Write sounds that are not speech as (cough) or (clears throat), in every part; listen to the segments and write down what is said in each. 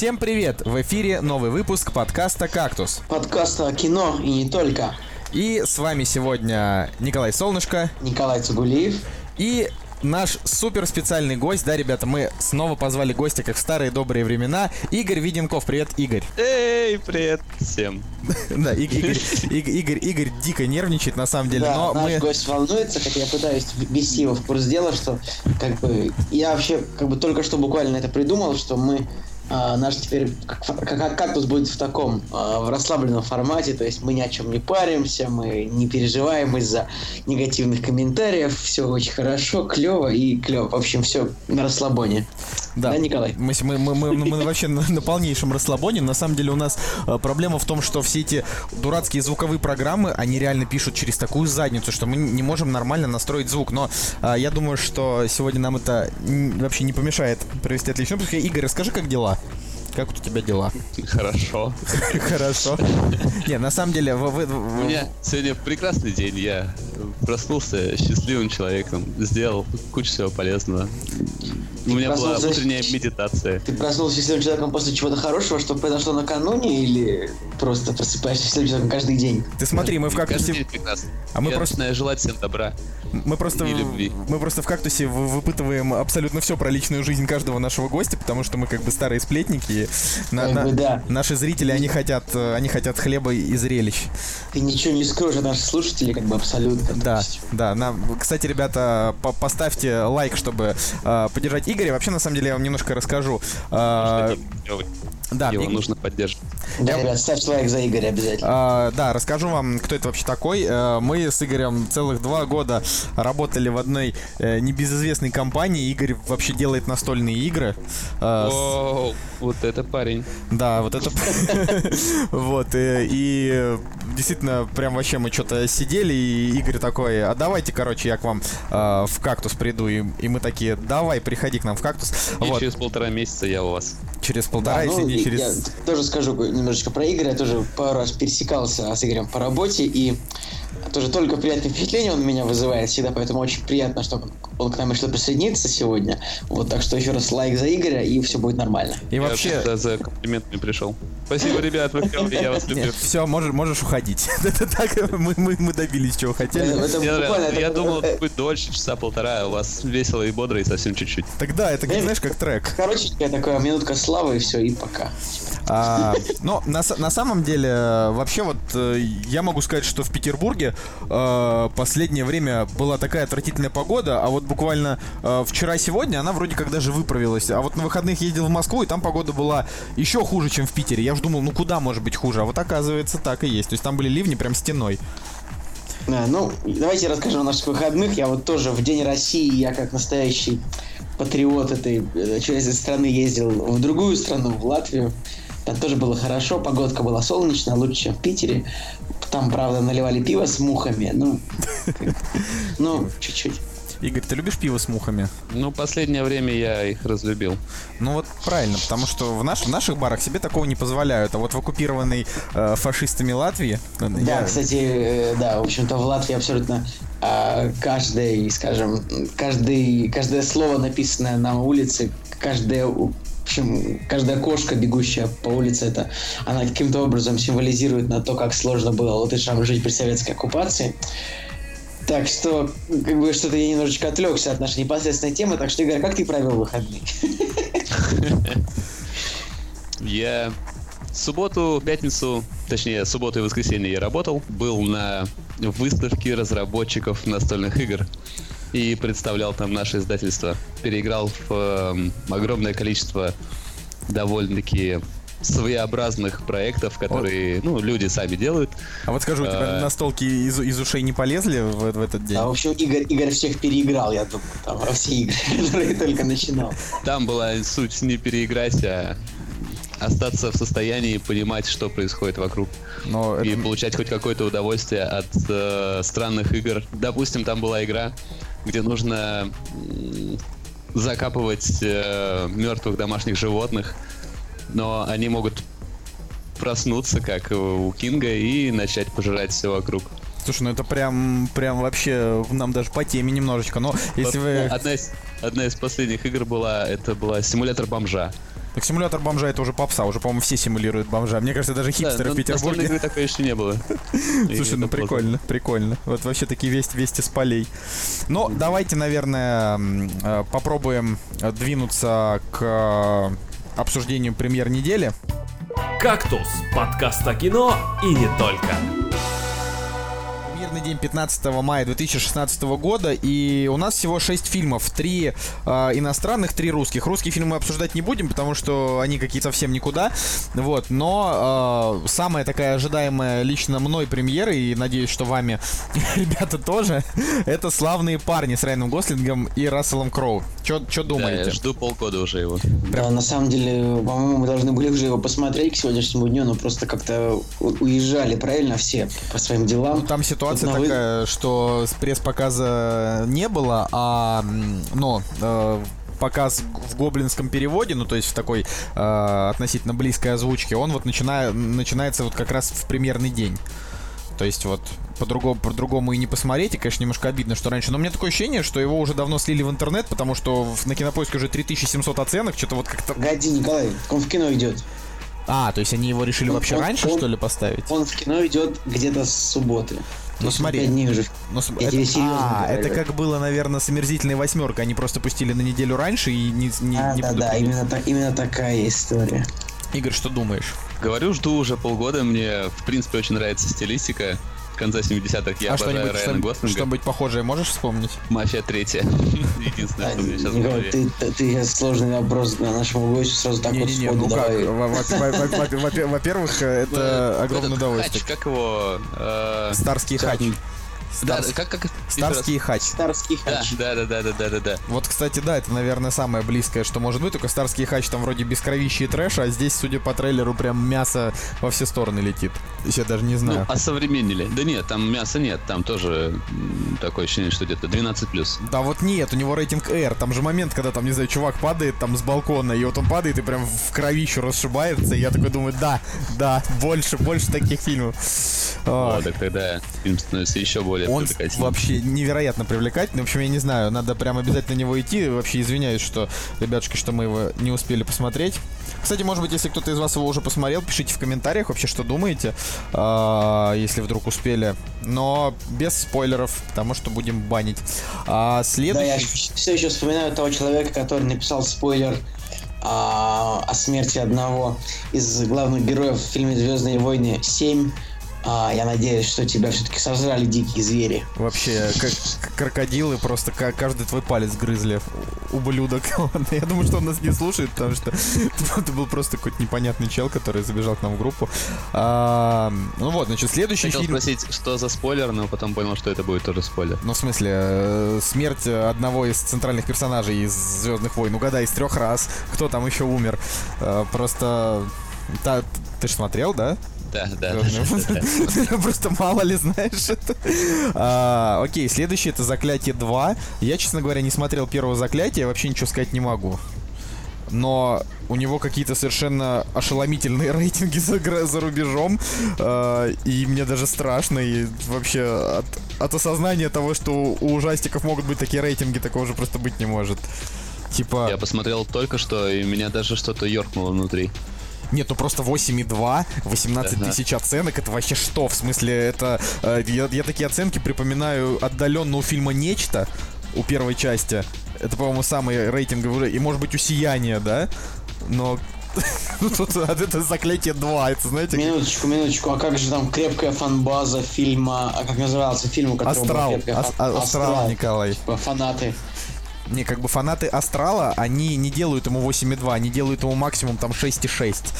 Всем привет! В эфире новый выпуск подкаста «Кактус». Подкаста о кино и не только. И с вами сегодня Николай Солнышко Николай Цугулиев. и наш супер специальный гость. Да, ребята, мы снова позвали гостя, как в старые добрые времена. Игорь Виденков. Привет, Игорь. Эй, привет всем. (laughs) Да, Игорь, Игорь, Игорь, Игорь дико нервничает, на самом деле, Да, но наш мы... гость волнуется, хотя я пытаюсь ввести его в курс дела, что как бы я вообще как бы только что буквально это придумал, что мы а, наш теперь как, как- как кактус будет в таком а, в расслабленном формате, то есть мы ни о чем не паримся, мы не переживаем из-за негативных комментариев, все очень хорошо, клево и клево. В общем, все на расслабоне. Да, Николай? Мы, мы, мы, мы- мы вообще на, на полнейшем расслабоне. На самом деле у нас э, проблема в том, что все эти дурацкие звуковые программы, они реально пишут через такую задницу, что мы не можем нормально настроить звук. Но э, я думаю, что сегодня нам это вообще не помешает провести отличный выпуск. Игорь, расскажи, как дела? Как вот у тебя дела? Хорошо. (laughs) Хорошо. Не, на самом деле, вы- вы- У меня сегодня прекрасный день. Я проснулся счастливым человеком, сделал кучу всего полезного. У меня была утренняя медитация. Ты проснулся счастливым человеком после чего-то хорошего, что произошло накануне, или просто просыпаешься счастливым человеком каждый день? ты смотри, мы в Каждый кактусе... день прекрасно. А мы Я просто- начинаю желать всем добра. Мы просто, И любви. мы просто в кактусе вы- выпытываем абсолютно все про личную жизнь каждого нашего гостя, потому что мы как бы старые сплетники. и на- Как на- бы да. Наши зрители, они хотят, э, они хотят хлеба и зрелищ. Ты ничего не скроешь от наших слушателей, как бы абсолютно. Да, да. На, кстати, ребята, по- поставьте лайк, чтобы э, поддержать Игоря. Вообще, на самом деле, я вам немножко расскажу. Э. да, Его Иг- нужно поддерживать. Да, ребят, ставьте лайк за Игоря обязательно. А, да, расскажу вам, кто это вообще такой. Э, Мы с Игорем целых два года работали в одной э, небезызвестной компании. Игорь вообще делает настольные игры. Э, с- Оу, вот это парень. Да, вот это... (laughs) Вот, и действительно, прям вообще мы что-то сидели, и Игорь такой, а давайте, короче, я к вам э, в кактус приду. И и мы такие, давай, приходи к нам в кактус. И Вот, через полтора месяца я у вас. через Да, полтора, если ну, не и через... Я тоже скажу немножечко про Игоря. Я тоже пару раз пересекался с Игорем по работе, и тоже только приятное впечатление он меня вызывает всегда, поэтому очень приятно, что он к нам решил присоединиться сегодня. Вот, так что еще раз лайк за Игоря, и все будет нормально. И Я вообще... сюда за комплиментами пришел. Спасибо, ребят, вы клёвые, я вас люблю. все, можешь, можешь уходить. (laughs) Это так, мы, мы, мы добились, чего хотели. Это- это Я, это- я думал, будет дольше, часа полтора, у вас весело и бодро, и совсем чуть-чуть. Тогда это, Э, знаешь, как трек. Коротенькая такая минутка славы, и все, и пока. А, (laughs) но на, на самом деле, вообще вот э, я могу сказать, что в Петербурге э, последнее время была такая отвратительная погода, а вот буквально э, вчера-сегодня она вроде как даже выправилась. А вот на выходных ездил в Москву, и там погода была еще хуже, чем в Питере. Я уж думал, ну куда может быть хуже? А вот оказывается так и есть. То есть там были ливни прям стеной. Да, ну, давайте расскажем о наших выходных. Я вот тоже в День России, я как настоящий патриот этой э, части страны ездил в другую страну, в Латвию. Там тоже было хорошо, погодка была солнечная, лучше, чем в Питере. Там, правда, наливали пиво с мухами, ну, (laughs) ну, чуть-чуть. Игорь, ты любишь пиво с мухами? Ну, последнее время я их разлюбил. Ну вот правильно, потому что в, наш- в наших барах себе такого не позволяют. А вот в оккупированной э, фашистами Латвии... э, Да, я- кстати, э, да, в общем-то, в Латвии абсолютно а, каждый, скажем, каждый, каждое слово, написанное на улице, каждое, общем, каждая кошка, бегущая по улице, это она каким-то образом символизирует на то, как сложно было латышам жить при советской оккупации. Так что, как бы, что-то я немножечко отвлекся от нашей непосредственной темы, так что, Игорь, как ты провел выходные? Я субботу, пятницу, точнее, субботу и воскресенье я работал, был на выставке разработчиков настольных игр и представлял там наше издательство. Переиграл в эм, огромное количество довольно-таки своеобразных проектов, которые, ну, люди сами делают. А вот скажу, у тебя Э. настолки из, из ушей не полезли в, в этот день? А, в общем, Игорь, Игорь всех переиграл, я думаю, там, во все игры, (laughs) которые только начинал. Там была суть не переиграть, а остаться в состоянии понимать, что происходит вокруг. Но и это- получать хоть какое-то удовольствие от э, странных игр. Допустим, там была игра, где нужно закапывать э, мертвых домашних животных, но они могут проснуться, как у Кинга, и начать пожирать все вокруг. Слушай, ну это прям, прям вообще нам даже по теме немножечко. Но если вы... Одна из, одна из последних игр была, это была симулятор бомжа. Так симулятор бомжа это уже попса, уже, по-моему, все симулируют бомжа. Мне кажется, даже хипстеры да, в Петербурге. игры такой еще не было. (laughs) Слушай, ну прикольно, прикольно. Вот вообще такие вести, вести с полей. Но давайте, наверное, э, попробуем двинуться к э, обсуждению премьер недели. «Кактус» — подкаст о кино и не только. Мирный день 15 мая 2016 года, и у нас всего 6 фильмов. Три э, иностранных, три русских. Русские фильмы мы обсуждать не будем, потому что они какие-то совсем никуда. Вот, но э, самая такая ожидаемая лично мной премьера, и надеюсь, что вами, (laughs) ребята, тоже, (laughs) это «Славные парни» с Райаном Гослингом и Расселом Кроу. Что думаете? Да, я жду полгода уже его. Да, на самом деле, по-моему, мы должны были уже его посмотреть к сегодняшнему дню, но просто как-то уезжали, правильно, все по своим делам. Ну, там ситуация Тут такая, что пресс-показа не было, а, но э, показ в гоблинском переводе, ну то есть в такой э, относительно близкой озвучке, он вот начиная, начинается вот как раз в премьерный день. То есть вот по-другому, по-другому и не посмотреть, и, конечно, немножко обидно, что раньше. Но у меня такое ощущение, что его уже давно слили в интернет, потому что на Кинопоиске уже 3700 оценок, что-то вот как-то... Погоди, Николай, он в кино идет. А, то есть они его решили он, вообще он, раньше, он, что ли, поставить? Он в кино идет где-то с субботы. Ну смотри. дней уже. Ну, это, а, говорю. это как было, наверное, с омерзительной восьмеркой. Они просто пустили на неделю раньше и не, не, а, не да, да, именно, та, именно такая история. Игорь, что думаешь? Говорю, жду уже полгода. Мне, в принципе, очень нравится стилистика конца 70-х. Я а обожаю Райана Гослинга. Что-нибудь похожее можешь вспомнить? Мафия третья. (laughs) Единственное, что мне сейчас Николай, ты, ты сложный вопрос на нашему гостю сразу так вот сходу ну? Во-первых, это огромное удовольствие. Как его? Старский хач. Старс... Да, как, как... Старский хач. Старский хач. Да, да, да, да, да, да, да. Вот, кстати, да, это, наверное, самое близкое, что может быть. Только Старский хач там вроде без кровищи и трэша, а здесь, судя по трейлеру, прям мясо во все стороны летит. Я даже не знаю. Ну, а современнили? Да нет, там мяса нет, там тоже такое ощущение, что где-то 12+. Да вот нет, у него рейтинг R. Там же момент, когда там, не знаю, чувак падает там с балкона, и вот он падает и прям в кровищу расшибается, и я такой думаю, да, да, больше, больше таких фильмов. О, так тогда фильм становится еще более он вообще невероятно привлекательный. В общем, я не знаю, надо прям обязательно на него идти. Вообще извиняюсь, что, ребятушки, что мы его не успели посмотреть. Кстати, может быть, если кто-то из вас его уже посмотрел, пишите в комментариях вообще, что думаете, э, если вдруг успели. Но без спойлеров, потому что будем банить. А следующий... Да, я все еще вспоминаю того человека, который написал спойлер о, о смерти одного из главных героев в фильме «Звездные войны 7». А, я надеюсь, что тебя все-таки сожрали дикие звери. Вообще, как крокодилы просто каждый твой палец грызли. Ублюдок. (laughs) я думаю, что он нас не слушает, потому что (laughs) это был просто какой-то непонятный чел, который забежал к нам в группу. А, ну вот, значит, следующий Хотел фильм... спросить, что за спойлер, но потом понял, что это будет тоже спойлер. Ну, в смысле, э, смерть одного из центральных персонажей из Звездных войн. Угадай, из трех раз. Кто там еще умер? Э, просто... Та, ты же смотрел, да? Да, да. (laughs) (laughs) Просто мало ли знаешь это. А, окей, следующее это Заклятие 2. Я, честно говоря, не смотрел первого Заклятия, вообще ничего сказать не могу. Но у него какие-то совершенно ошеломительные (laughs) рейтинги за, за рубежом. Э, и мне даже страшно. И вообще от, от осознания того, что у ужастиков могут быть такие рейтинги, такого же просто быть не может. Типа... Я посмотрел только что, и меня даже что-то ёркнуло внутри. Нет, ну просто 8,2, 18 ага. тысяч оценок, это вообще что? В смысле, это... Э, я, я такие оценки припоминаю отдаленно у фильма «Нечто», у первой части. Это, по-моему, самый рейтинговый, и может быть у «Сияния», да? Но (laughs) ну тут от это заклятие 2, это знаете... Минуточку, минуточку, а как же там крепкая фанбаза фильма, а как назывался фильм, у которого Астрал, Ас- Астрал, Астрал, Николай. Типа фанаты не, как бы фанаты Астрала, они не делают ему 8,2, они делают ему максимум там 6,6.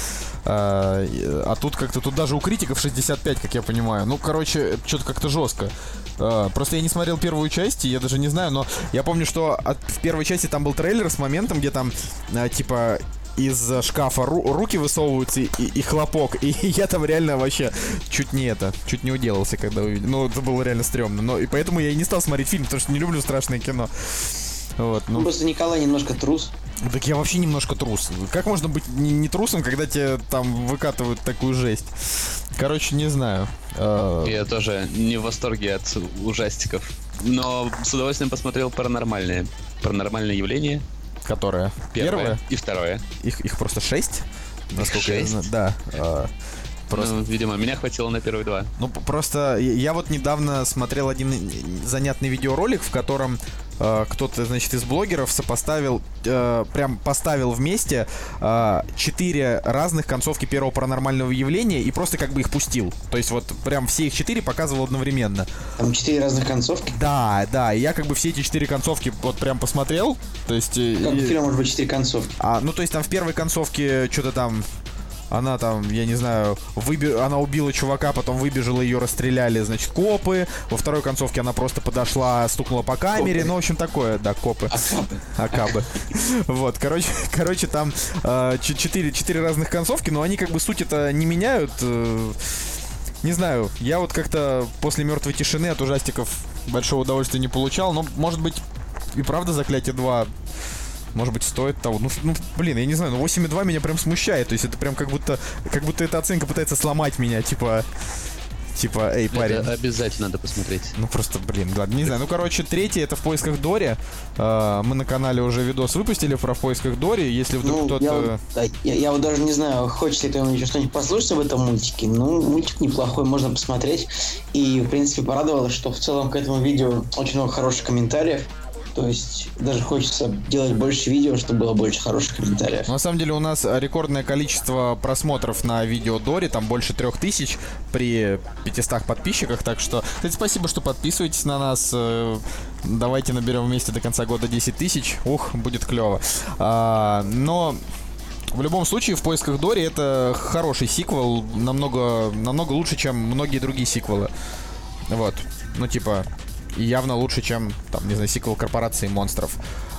А, а тут как-то, тут даже у критиков 65, как я понимаю. Ну, короче, что-то как-то жестко. А, просто я не смотрел первую часть, и я даже не знаю, но я помню, что от, в первой части там был трейлер с моментом, где там, а, типа, из шкафа ру- руки высовываются и, и хлопок. И (laughs) я там реально вообще чуть не это, чуть не уделался, когда увидел. Ну, это было реально стрёмно. Но и поэтому я и не стал смотреть фильм, потому что не люблю страшное кино. Вот, ну. Просто Николай немножко трус. Так я вообще немножко трус. Как можно быть не, не трусом, когда тебе там выкатывают такую жесть? Короче, не знаю. А, я тоже не в восторге от ужастиков. Но с удовольствием посмотрел паранормальные. Паранормальные явления. которая? Первое. И второе. Их, их просто шесть? Насколько я Шесть? знаю. Да. Просто, Ну, видимо, меня хватило на первые два. ну, просто я- вот недавно смотрел один занятный видеоролик, в котором э, кто-то, значит, из блогеров сопоставил, э, прям поставил вместе э, четыре разных концовки первого паранормального явления и просто как бы их пустил. То есть вот прям все их четыре показывал одновременно. Там четыре разных концовки. Да, да, и я как бы все эти четыре концовки вот прям посмотрел. То есть... э, Как и- у фильма может быть четыре концовки? а, ну, то есть там в первой концовке что-то там... Она там, я не знаю, выби... она убила чувака, потом выбежала, ее расстреляли, значит, копы. Во второй концовке она просто подошла, стукнула по камере. Копы. Ну, в общем, такое, да, копы. Акапы. Акабы. Вот, короче, (laughs) короче, там э, четыре, четыре разных концовки, но они как бы суть это не меняют. э, Не знаю, я вот как-то после мертвой тишины от ужастиков большого удовольствия не получал, но, может быть, и правда заклятие 2 может быть, стоит того. Ну, ну, блин, я не знаю, ну 8,2 меня прям смущает. То есть это прям как будто, как будто эта оценка пытается сломать меня, типа, типа, эй, парень. Это обязательно надо посмотреть. Ну просто, блин, ладно, не знаю. Ну, короче, третий это в поисках Дори. Э, мы на канале уже видос выпустили про в поисках Дори. Если вдруг Ну, кто-то. я, вот, да, я, я вот даже не знаю, хочет ли кто-нибудь еще что-нибудь послушать об этом мультике. Ну, мультик неплохой, можно посмотреть. И, в принципе, порадовало, что в целом к этому видео очень много хороших комментариев. То есть даже хочется делать больше видео, чтобы было больше хороших комментариев. На самом деле у нас рекордное количество просмотров на видео Дори, там больше трех тысяч при 500 подписчиках, так что, кстати, спасибо, что подписываетесь на нас, э, давайте наберем вместе до конца года 10 тысяч, ух, будет клево. А, но в любом случае, в поисках Дори это хороший сиквел, намного, намного лучше, чем многие другие сиквелы. Вот. Ну, типа, и явно лучше, чем, там, не знаю, сиквел Корпорации монстров.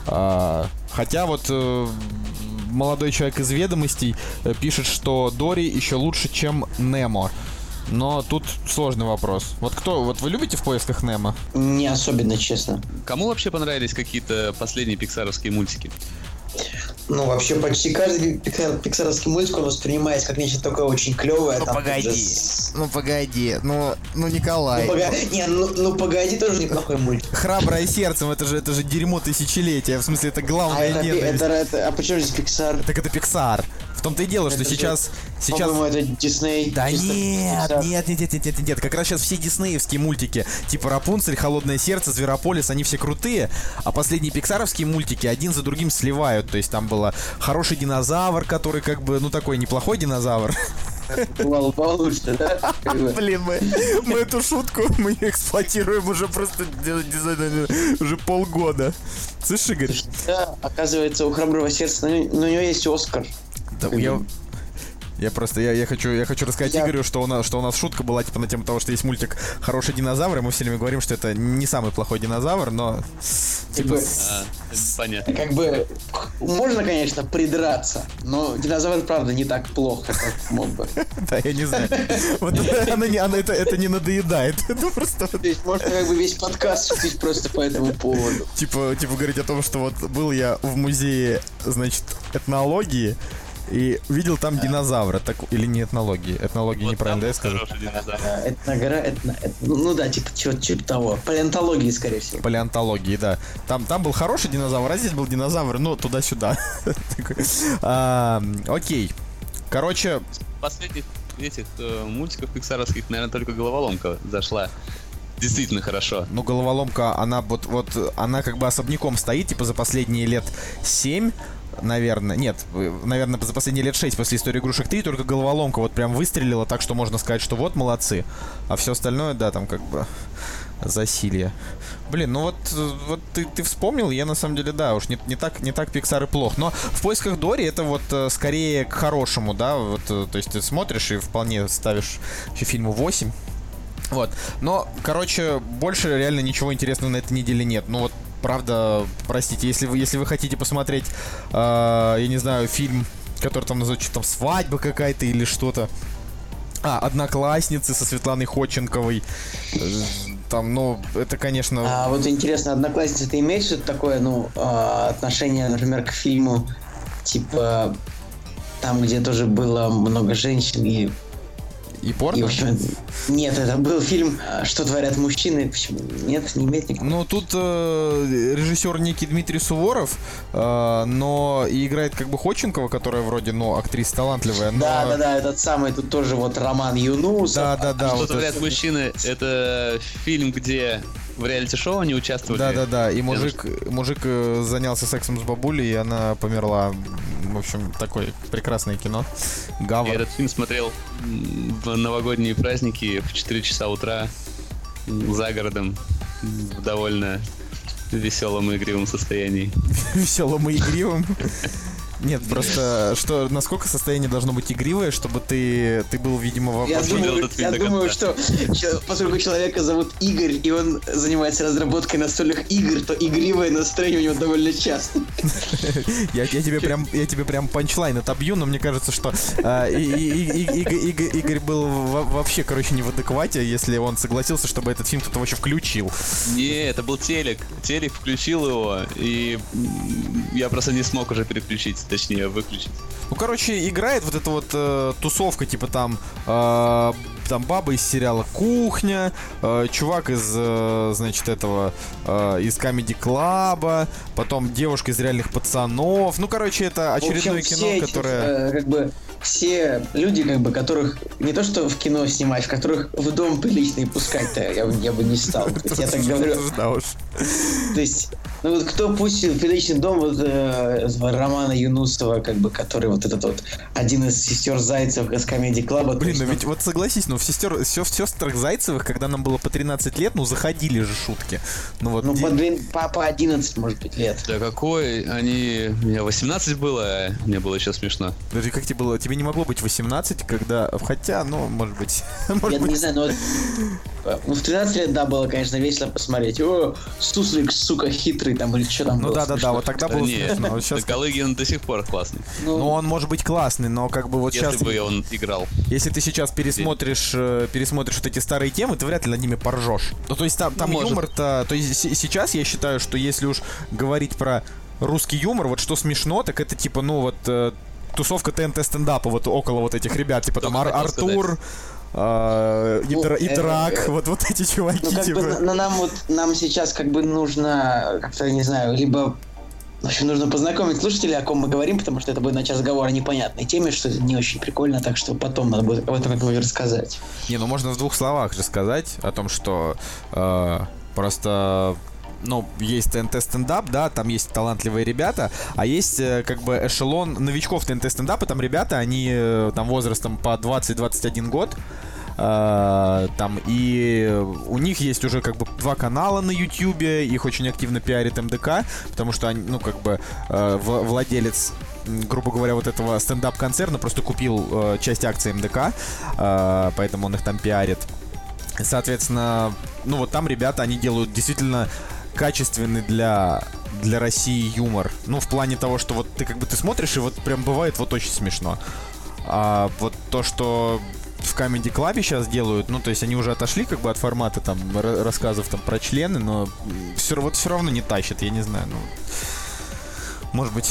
А, хотя вот э, молодой человек из ведомостей э, пишет, что Дори еще лучше, чем Немо. Но тут сложный вопрос. Вот кто, вот вы любите в поисках Немо? Не особенно, честно. Кому вообще понравились какие-то последние пиксаровские мультики? Ну, вообще, почти каждый пиксар- пиксаровский мультик он воспринимается как нечто такое очень клевое. Ну там погоди, уже с- ну погоди, ну, ну Ну, Николай. пога- Не, ну, ну, погоди, тоже неплохой мультик. Храброе сердцем, это же, это же дерьмо тысячелетия. В смысле, это А, главная это, это, это- а почему здесь Пиксар? Так это Pixar. В том-то и дело, что Это же, сейчас... Сейчас... По-моему, это Дисней. Да нет, Pixar. нет, нет, нет, нет, нет, нет. Как раз сейчас все диснеевские мультики, типа Рапунцель, Холодное сердце, Зверополис, они все крутые, а последние пиксаровские мультики один за другим сливают. То есть там было хороший динозавр, который как бы, ну такой неплохой динозавр. Бывало получше, да? (laughs) Блин, мы, мы эту шутку мы эксплуатируем уже просто уже полгода. Слышишь, Игорь? Да, оказывается, у храброго сердца, ну, у него есть Оскар. Да, я, я просто, я, я хочу, я хочу рассказать Я- Игорю, что у нас, что у нас шутка была типа на тему того, что есть мультик «Хороший динозавр», и мы все время говорим, что это не самый плохой динозавр, но типа, А, понятно. как бы можно, конечно, придраться, но динозавр, правда, не так плохо, как мог бы. (laughs) да, я не знаю. Вот это- она не, она это, это не надоедает. (laughs) Это просто То есть можно как бы весь подкаст шутить просто по этому поводу. типа, типа говорить о том, что вот был я в музее, значит, этнологии, и видел там динозавра, так, или не этнологии, этнологии Вот неправильно, да, я скажу? А, Этногра, этно, эт- ну да, типа, чего типа того. Палеонтологии, скорее всего. палеонтологии, да. Там, там был хороший динозавр, а здесь был динозавр, ну, туда-сюда. (laughs) А, Окей. Короче, Последних этих э, мультиков пиксаровских, наверное, только головоломка зашла. Действительно хорошо. ну, головоломка, она вот, вот, она как бы особняком стоит, типа, за последние лет 7, наверное. Нет, наверное, за последние лет 6 после истории игрушек 3 только головоломка вот прям выстрелила, так что можно сказать, что вот, молодцы. А все остальное, да, там как бы засилье. Блин, ну вот, вот ты, ты вспомнил, я на самом деле, да, уж не, не так, не так Pixar и плох. Но в поисках Дори это вот э, скорее к хорошему, да, вот, э, то есть ты смотришь и вполне ставишь фильму 8. Вот. Но, короче, больше реально ничего интересного на этой неделе нет. Ну вот, правда, простите, если вы, если вы хотите посмотреть, э, я не знаю, фильм, который там называется что там свадьба какая-то или что-то. А, одноклассницы со Светланой Ходченковой. Там, ну, это, конечно. А вот интересно, одноклассница, ты имеешь что-то такое, ну, а, отношение, например, к фильму, типа, там, где тоже было много женщин и И порно? И, в общем, нет, это был фильм «Что творят мужчины». Почему? Нет, не имеет никакого. Ну, тут э, режиссер некий Дмитрий Суворов, э, но и играет как бы Ходченкова, которая вроде, ну, актриса талантливая, но... Да, да, да, этот самый, тут тоже вот Роман Юнусов. Да, да, да. Что вот творят это- мужчины, это фильм, где в реалити-шоу они участвовали. Да, да, да. И мужик, мужик э, занялся сексом с бабулей, и она померла. В общем, такое прекрасное кино. Я Гавр. этот фильм смотрел в новогодние праздники в 4 часа утра за городом в довольно веселом и игривом состоянии. (laughs) Веселым и игривым. Нет, просто что, насколько состояние должно быть игривое, чтобы ты, ты был, видимо, во... Я думаю, я думаю, что поскольку человека зовут Игорь, и он занимается разработкой настольных игр, то игривое настроение у него довольно часто. (laughs) Я, я тебе прям, я тебе прям панчлайн отобью, но мне кажется, что а, и- и- и- и- Игорь- был во- вообще, короче, не в адеквате, если он согласился, чтобы этот фильм кто-то вообще включил. Не, это был телек. Телек включил его, и я просто не смог уже переключить, точнее выключить. Ну, короче, играет вот эта вот э, тусовка, типа там, э, там баба из сериала «Кухня», э, чувак из, э, значит, этого, э, из Comedy Клаба, потом девушка из «Реальных пацанов». Ну, короче, это В общем, очередное все кино, эти, которое... э, как бы все люди, как бы, которых не то что в кино снимать, в которых в дом прилично и пускать-то я, бы- я бы не стал. Я так говорю. То есть, ну вот кто пустит в приличный дом вот э, Романа Юнусова, как бы, который вот этот вот один из сестер Зайцев из комедии Клаба. Блин, ну ведь вот согласись, ну в сестер, сё- в сестрах Зайцевых, когда нам было по 13 лет, ну заходили же шутки. Ну вот ну, по, по 11, может быть, лет. Да какой? Они... Мне 18 было, а мне было еще смешно. Подожди, как тебе было? Тебе не могло быть 18, когда... Хотя, ну, может быть... (laughs) Может Я быть... не знаю, но вот, э, ну, в 13 лет, да, было, конечно, весело посмотреть. О, суслик, сука, хитрый там, или что там Ну да-да-да, вот тогда Да было нет, смешно. Вот (laughs) щас- Галыгин до сих пор классный. Ну, Ну, он может быть классный, но как бы вот Если сейчас... бы он играл. Если ты сейчас пересмотришь, э, пересмотришь вот эти старые темы, ты вряд ли над ними поржешь. Ну, то есть там, там может. юмор-то... То есть сейчас я считаю, что если уж говорить про русский юмор, вот что смешно, так это типа, ну, вот... Тусовка ТНТ стендапа вот около вот этих ребят, типа там Ар- Артур, э, и, Ну, э, э, вот, вот эти чуваки, Ну, как типа. бы, нам вот, нам сейчас как бы нужно, как-то, не знаю, либо в общем, нужно познакомить слушателей, о ком мы говорим, потому что это будет начать разговор о непонятной теме, что это не очень прикольно, так что потом надо будет об этом как-нибудь рассказать. Не, ну можно в двух словах же сказать о том, что э, просто ну, есть ТНТ стендап, да, там есть талантливые ребята, а есть э, как бы эшелон новичков ТНТ стендапа, там ребята, они э, там возрастом по 20-21 год, э, там, и у них есть уже как бы два канала на Ютьюбе, их очень активно пиарит МДК, потому что они, ну, как бы владелец грубо говоря, вот этого стендап-концерна просто купил часть акций МДК, поэтому он их там пиарит. Соответственно, ну вот там ребята, они делают действительно качественный для для России юмор. Ну, в плане того, что вот ты как бы ты смотришь, и вот прям бывает вот очень смешно. А вот то, что в Comedy Club сейчас делают, ну, то есть они уже отошли как бы от формата там ра- рассказов там про члены, но все, вот все равно не тащат, я не знаю, ну, может быть,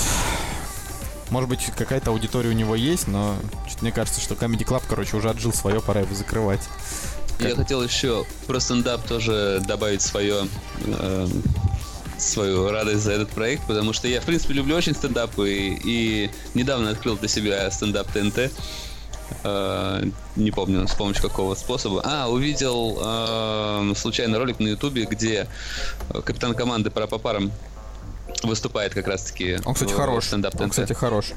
может быть, какая-то аудитория у него есть, но мне кажется, что Comedy Club, короче, уже отжил свое, пора его закрывать. Я хотел еще про стендап тоже добавить свое э, свою радость за этот проект, потому что я, в принципе, люблю очень стендап и, и недавно открыл для себя стендап ТНТ. Э, не помню, с помощью какого способа. А, увидел э, случайно ролик на Ютубе, где капитан команды по парам выступает как раз-таки Он, кстати, в хорош. стендап Он, кстати, хорош.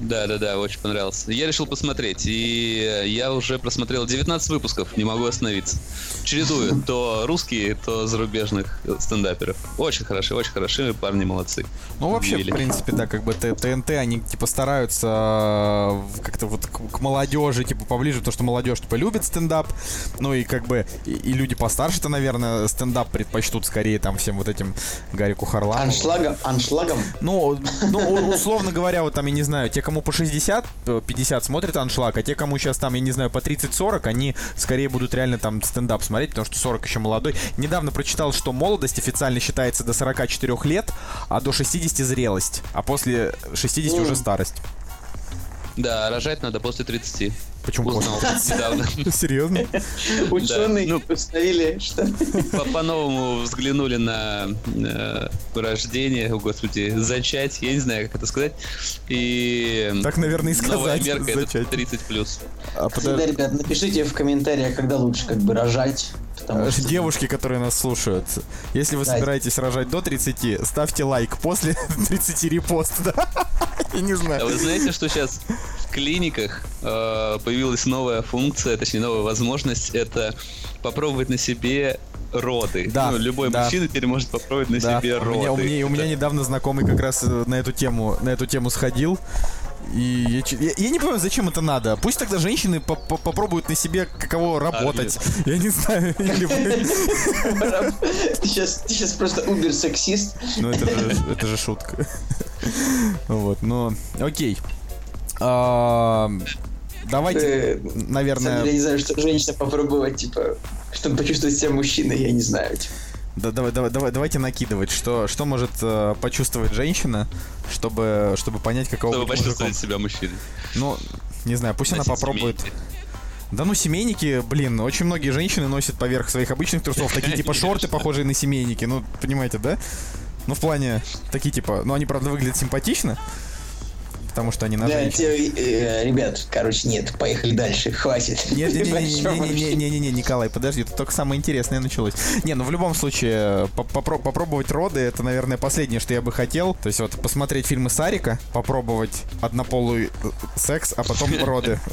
Да, да, да, очень понравился. Я решил посмотреть, и я уже просмотрел 19 выпусков, не могу остановиться. Чередую (laughs) то русские, то зарубежных стендаперов. Очень хороши, очень хороши, парни молодцы. Ну, вообще, Удивили. в принципе, да, как бы ТНТ, они, типа, стараются э, как-то вот к, молодежи, типа, поближе, потому что молодежь, типа, любит стендап, ну, и как бы, и, и люди постарше-то, наверное, стендап предпочтут скорее, там, всем вот этим Гарику Харламову. Аншлагом, аншлагом. Ну, ну, условно говоря, вот там, я не знаю, те, кому по 60, э, 50 смотрят аншлаг, а те, кому сейчас там, я не знаю, по 30-40, они скорее будут реально там стендап смотреть, потому что 40 еще молодой. Недавно прочитал, что молодость официально считается до 44 лет, а до 60 зрелость, а после 60 Ну. уже старость. Да, рожать надо после 30. Почему Узнал недавно. (laughs) Серьезно? (laughs) Ученые ну- установили, что... По- По-новому взглянули на э, рождение, о господи, зачать, я не знаю, как это сказать. И Так, наверное, и новая сказать. мерка это зачать. 30 плюс. А Всегда, подо- ребят, напишите в комментариях, когда лучше как бы рожать. Потому что... Девушки, которые нас слушают, если вы Да. собираетесь рожать до 30, ставьте лайк. После 30 репост, да? Я не А знаю. вы знаете, что сейчас в клиниках э, появилась новая функция, точнее новая возможность, это попробовать на себе роды. Да, Ну, любой да. мужчина теперь может попробовать на Да, себе у роды. меня, у меня, у меня недавно знакомый как раз э, на эту тему, на эту тему сходил. И я, я- я не понимаю, зачем это надо. Пусть тогда женщины по- по- попробуют на себе каково работать. Я не знаю. (laughs) или вы- Ты сейчас, просто убер-сексист. Ну это же, это же шутка. (laughs) Вот, ну, окей. Давайте, Э, На самом деле, я наверное, не знаю, что женщина попробовать, типа, чтобы почувствовать себя мужчиной, я не знаю. типа. да, давай, давай, давай, давайте накидывать, что, что может э, почувствовать женщина, чтобы, чтобы понять, какого Чтобы быть мужиком. почувствовать себя мужчиной. Ну, не знаю, пусть она Носить попробует. семейки. Да ну, семейники, блин, очень многие женщины носят поверх своих обычных трусов такие типа шорты, похожие на семейники. Ну, понимаете, да? Ну, в плане, такие типа, ну, они, правда, выглядят симпатично, потому что они на Да, те, э, ребят, короче, нет, поехали дальше, (laughs) хватит. Нет, не, не, Большого не, не, не, не, не, не, Николай, подожди, тут только самое интересное началось. Не, ну в любом случае, по- попро- попробовать роды, это, наверное, последнее, что я бы хотел. То есть вот посмотреть фильмы Сарика, попробовать однополый э, секс, а потом (laughs) роды. (laughs)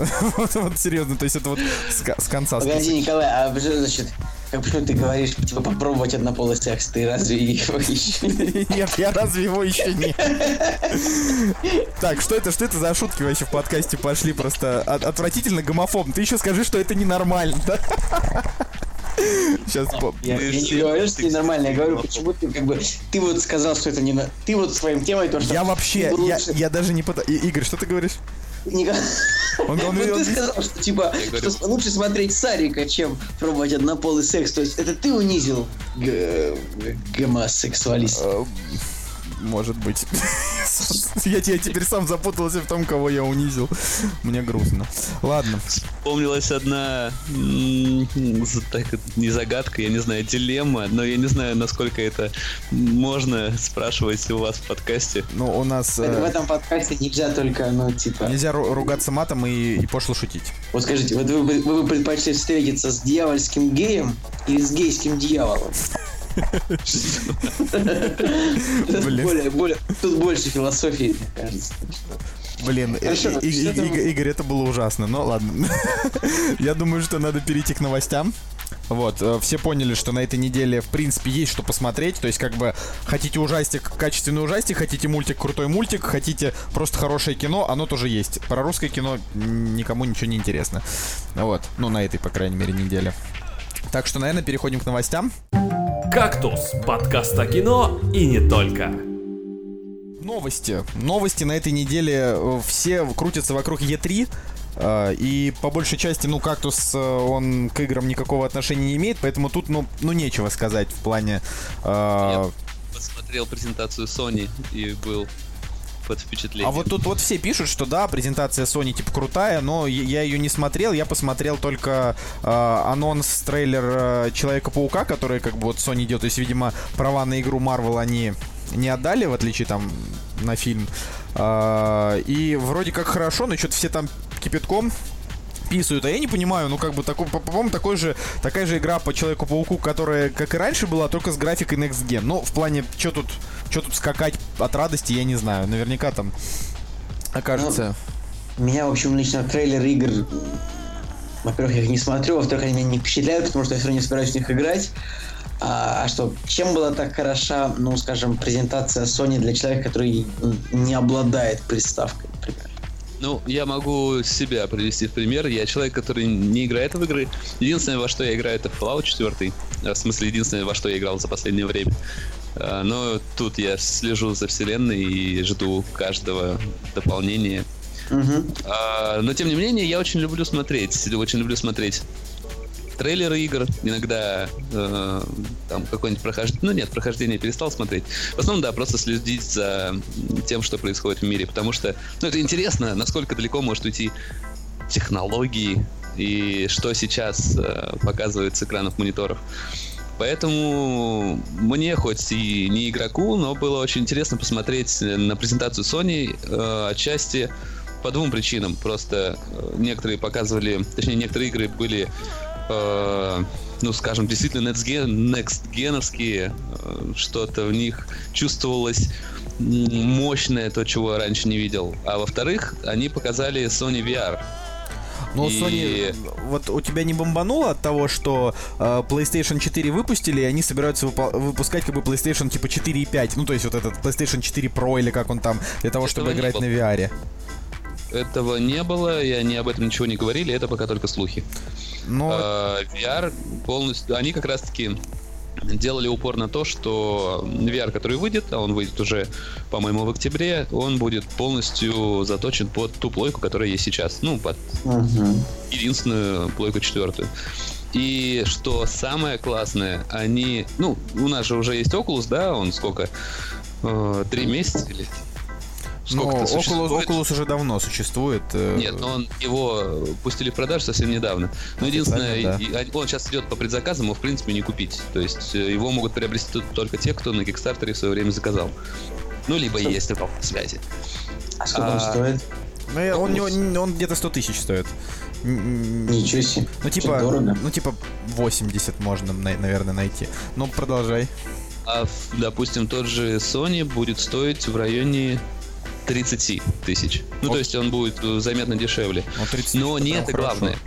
Вот, серьезно, то есть это вот с конца. Погоди, Николай, а что значит, как почему ты говоришь, типа, попробовать однополый секс? Ты разве его еще не- Нет, я разве его еще не... Так, что это, что это за шутки вообще в подкасте пошли? Просто от- отвратительно гомофоб. Ты еще скажи, что это ненормально, да? Сейчас... Я, Ты я не говорю, что ты ненормально, я говорю, почему ты как бы, ты вот сказал, что это не... на- Ты вот своим темой то, что... Я вообще, ты я, я даже не. Игорь, что ты говоришь? Николай- (laughs) Он, он- он- ты сказал, что типа Я говорю- что лучше смотреть Сарика, чем пробовать однополый секс. То есть это ты унизил гомосексуалиста. Э, Может быть. (laughs) Я, я теперь сам запутался в том, кого я унизил. Мне грустно. Ладно. Вспомнилась одна так, не загадка, я не знаю, дилемма, но я не знаю, насколько это можно спрашивать у вас в подкасте. Ну, у нас В э, этом подкасте нельзя только, ну, типа... нельзя ру- ругаться матом и, и пошло шутить. Вот скажите, вот вы, вы бы предпочли встретиться с дьявольским геем или с гейским дьяволом? Тут больше философии, мне кажется. Блин, там? Игорь, это было ужасно. Ну ладно. Я думаю, что надо перейти к новостям. Вот, э, все поняли, что на этой неделе, в принципе, есть что посмотреть. То есть, как бы, хотите ужастик, качественный ужастик, хотите мультик, крутой мультик, хотите просто хорошее кино, оно тоже есть. Про русское кино никому ничего не интересно. Вот, ну, на этой, по крайней мере, неделе. Так что, наверное, переходим к новостям. «Кактус» — подкаст о кино и не только. Новости. Новости на этой неделе э, все крутятся вокруг Е3. э, И по большей части, ну, кактус, э, он к играм никакого отношения не имеет, поэтому тут, ну, ну нечего сказать в плане... э, Я посмотрел презентацию Sony и был под впечатлением. А вот тут вот все пишут, что да, презентация Sony типа крутая, но я- ее не смотрел, я посмотрел только э, анонс, трейлер э, Человека-паука, который как бы вот Sony идет, то есть, видимо, права на игру Marvel они не отдали, в отличие там на фильм. А, и вроде как хорошо, но что-то все там кипятком писают, а я не понимаю, ну как бы такой, по- по-моему, такой же, такая же игра по Человеку-пауку, которая, как и раньше была, только с графикой Next Gen. Ну, в плане, что тут, что тут скакать от радости, я не знаю. Наверняка там окажется... Меня, в общем, лично трейлеры игр, во-первых, я их не смотрю, во-вторых, они меня не впечатляют, потому что я все равно не собираюсь в них играть. А, а что, чем была так хороша, ну, скажем, презентация Sony для человека, который не обладает приставкой, например? Ну, я могу себя привести в пример. Я человек, который не играет в игры. Единственное, во что я играю, это Fallout 4. В смысле, единственное, во что я играл за последнее время. А, Но тут я слежу за вселенной и жду каждого дополнения. А, Но тем не менее, я очень люблю смотреть. Очень люблю смотреть трейлеры игр, иногда э, там какое-нибудь прохождение, ну нет, прохождение перестал смотреть. В основном, да, просто следить за тем, что происходит в мире, потому что, ну, это интересно, насколько далеко может уйти технологии и что сейчас э, показывает с экранов мониторов. Поэтому мне, хоть и не игроку, но было очень интересно посмотреть на презентацию Sony э, отчасти по двум причинам. Просто э, некоторые показывали, точнее, некоторые игры были, э, ну, скажем, действительно next-геновские. Э, что-то в них чувствовалось мощное, то, чего я раньше не видел. А во-вторых, они показали Sony VR. Ну, и... Sony, вот у тебя не бомбануло от того, что э, PlayStation 4 выпустили, и они собираются выпу- выпускать как бы PlayStation типа 4 и 5, ну то есть вот этот PlayStation 4 Pro или как он там, для того, Этого чтобы играть на VR. Этого не было, и они об этом ничего не говорили, это пока только слухи. Но... Э, VR полностью, они как раз-таки делали упор на то, что VR, который выйдет, а он выйдет уже, по-моему, в октябре, он будет полностью заточен под ту плойку, которая есть сейчас. Ну, под uh-huh. единственную плойку четвертую. И что самое классное, они... Ну, у нас же уже есть Oculus, да, он сколько? Э, три месяца или Сколько ну, Oculus, Oculus уже давно существует. Э, Нет, но он, его пустили в продажу совсем недавно. Но единственное, да. он сейчас идет по предзаказам, его в принципе не купить. То есть э, его могут приобрести только те, кто на Kickstarter в свое время заказал. Ну, либо что? есть только связи. А сколько а, он стоит? Ну, он, он, он где-то 100 тысяч стоит. Ничего себе. Ну, типа, ну, типа 80 можно, наверное, найти. Ну, продолжай. А, допустим, тот же Sony будет стоить в районе 30 тысяч. Ну, вот. то есть он будет э, заметно дешевле. Но не это главное.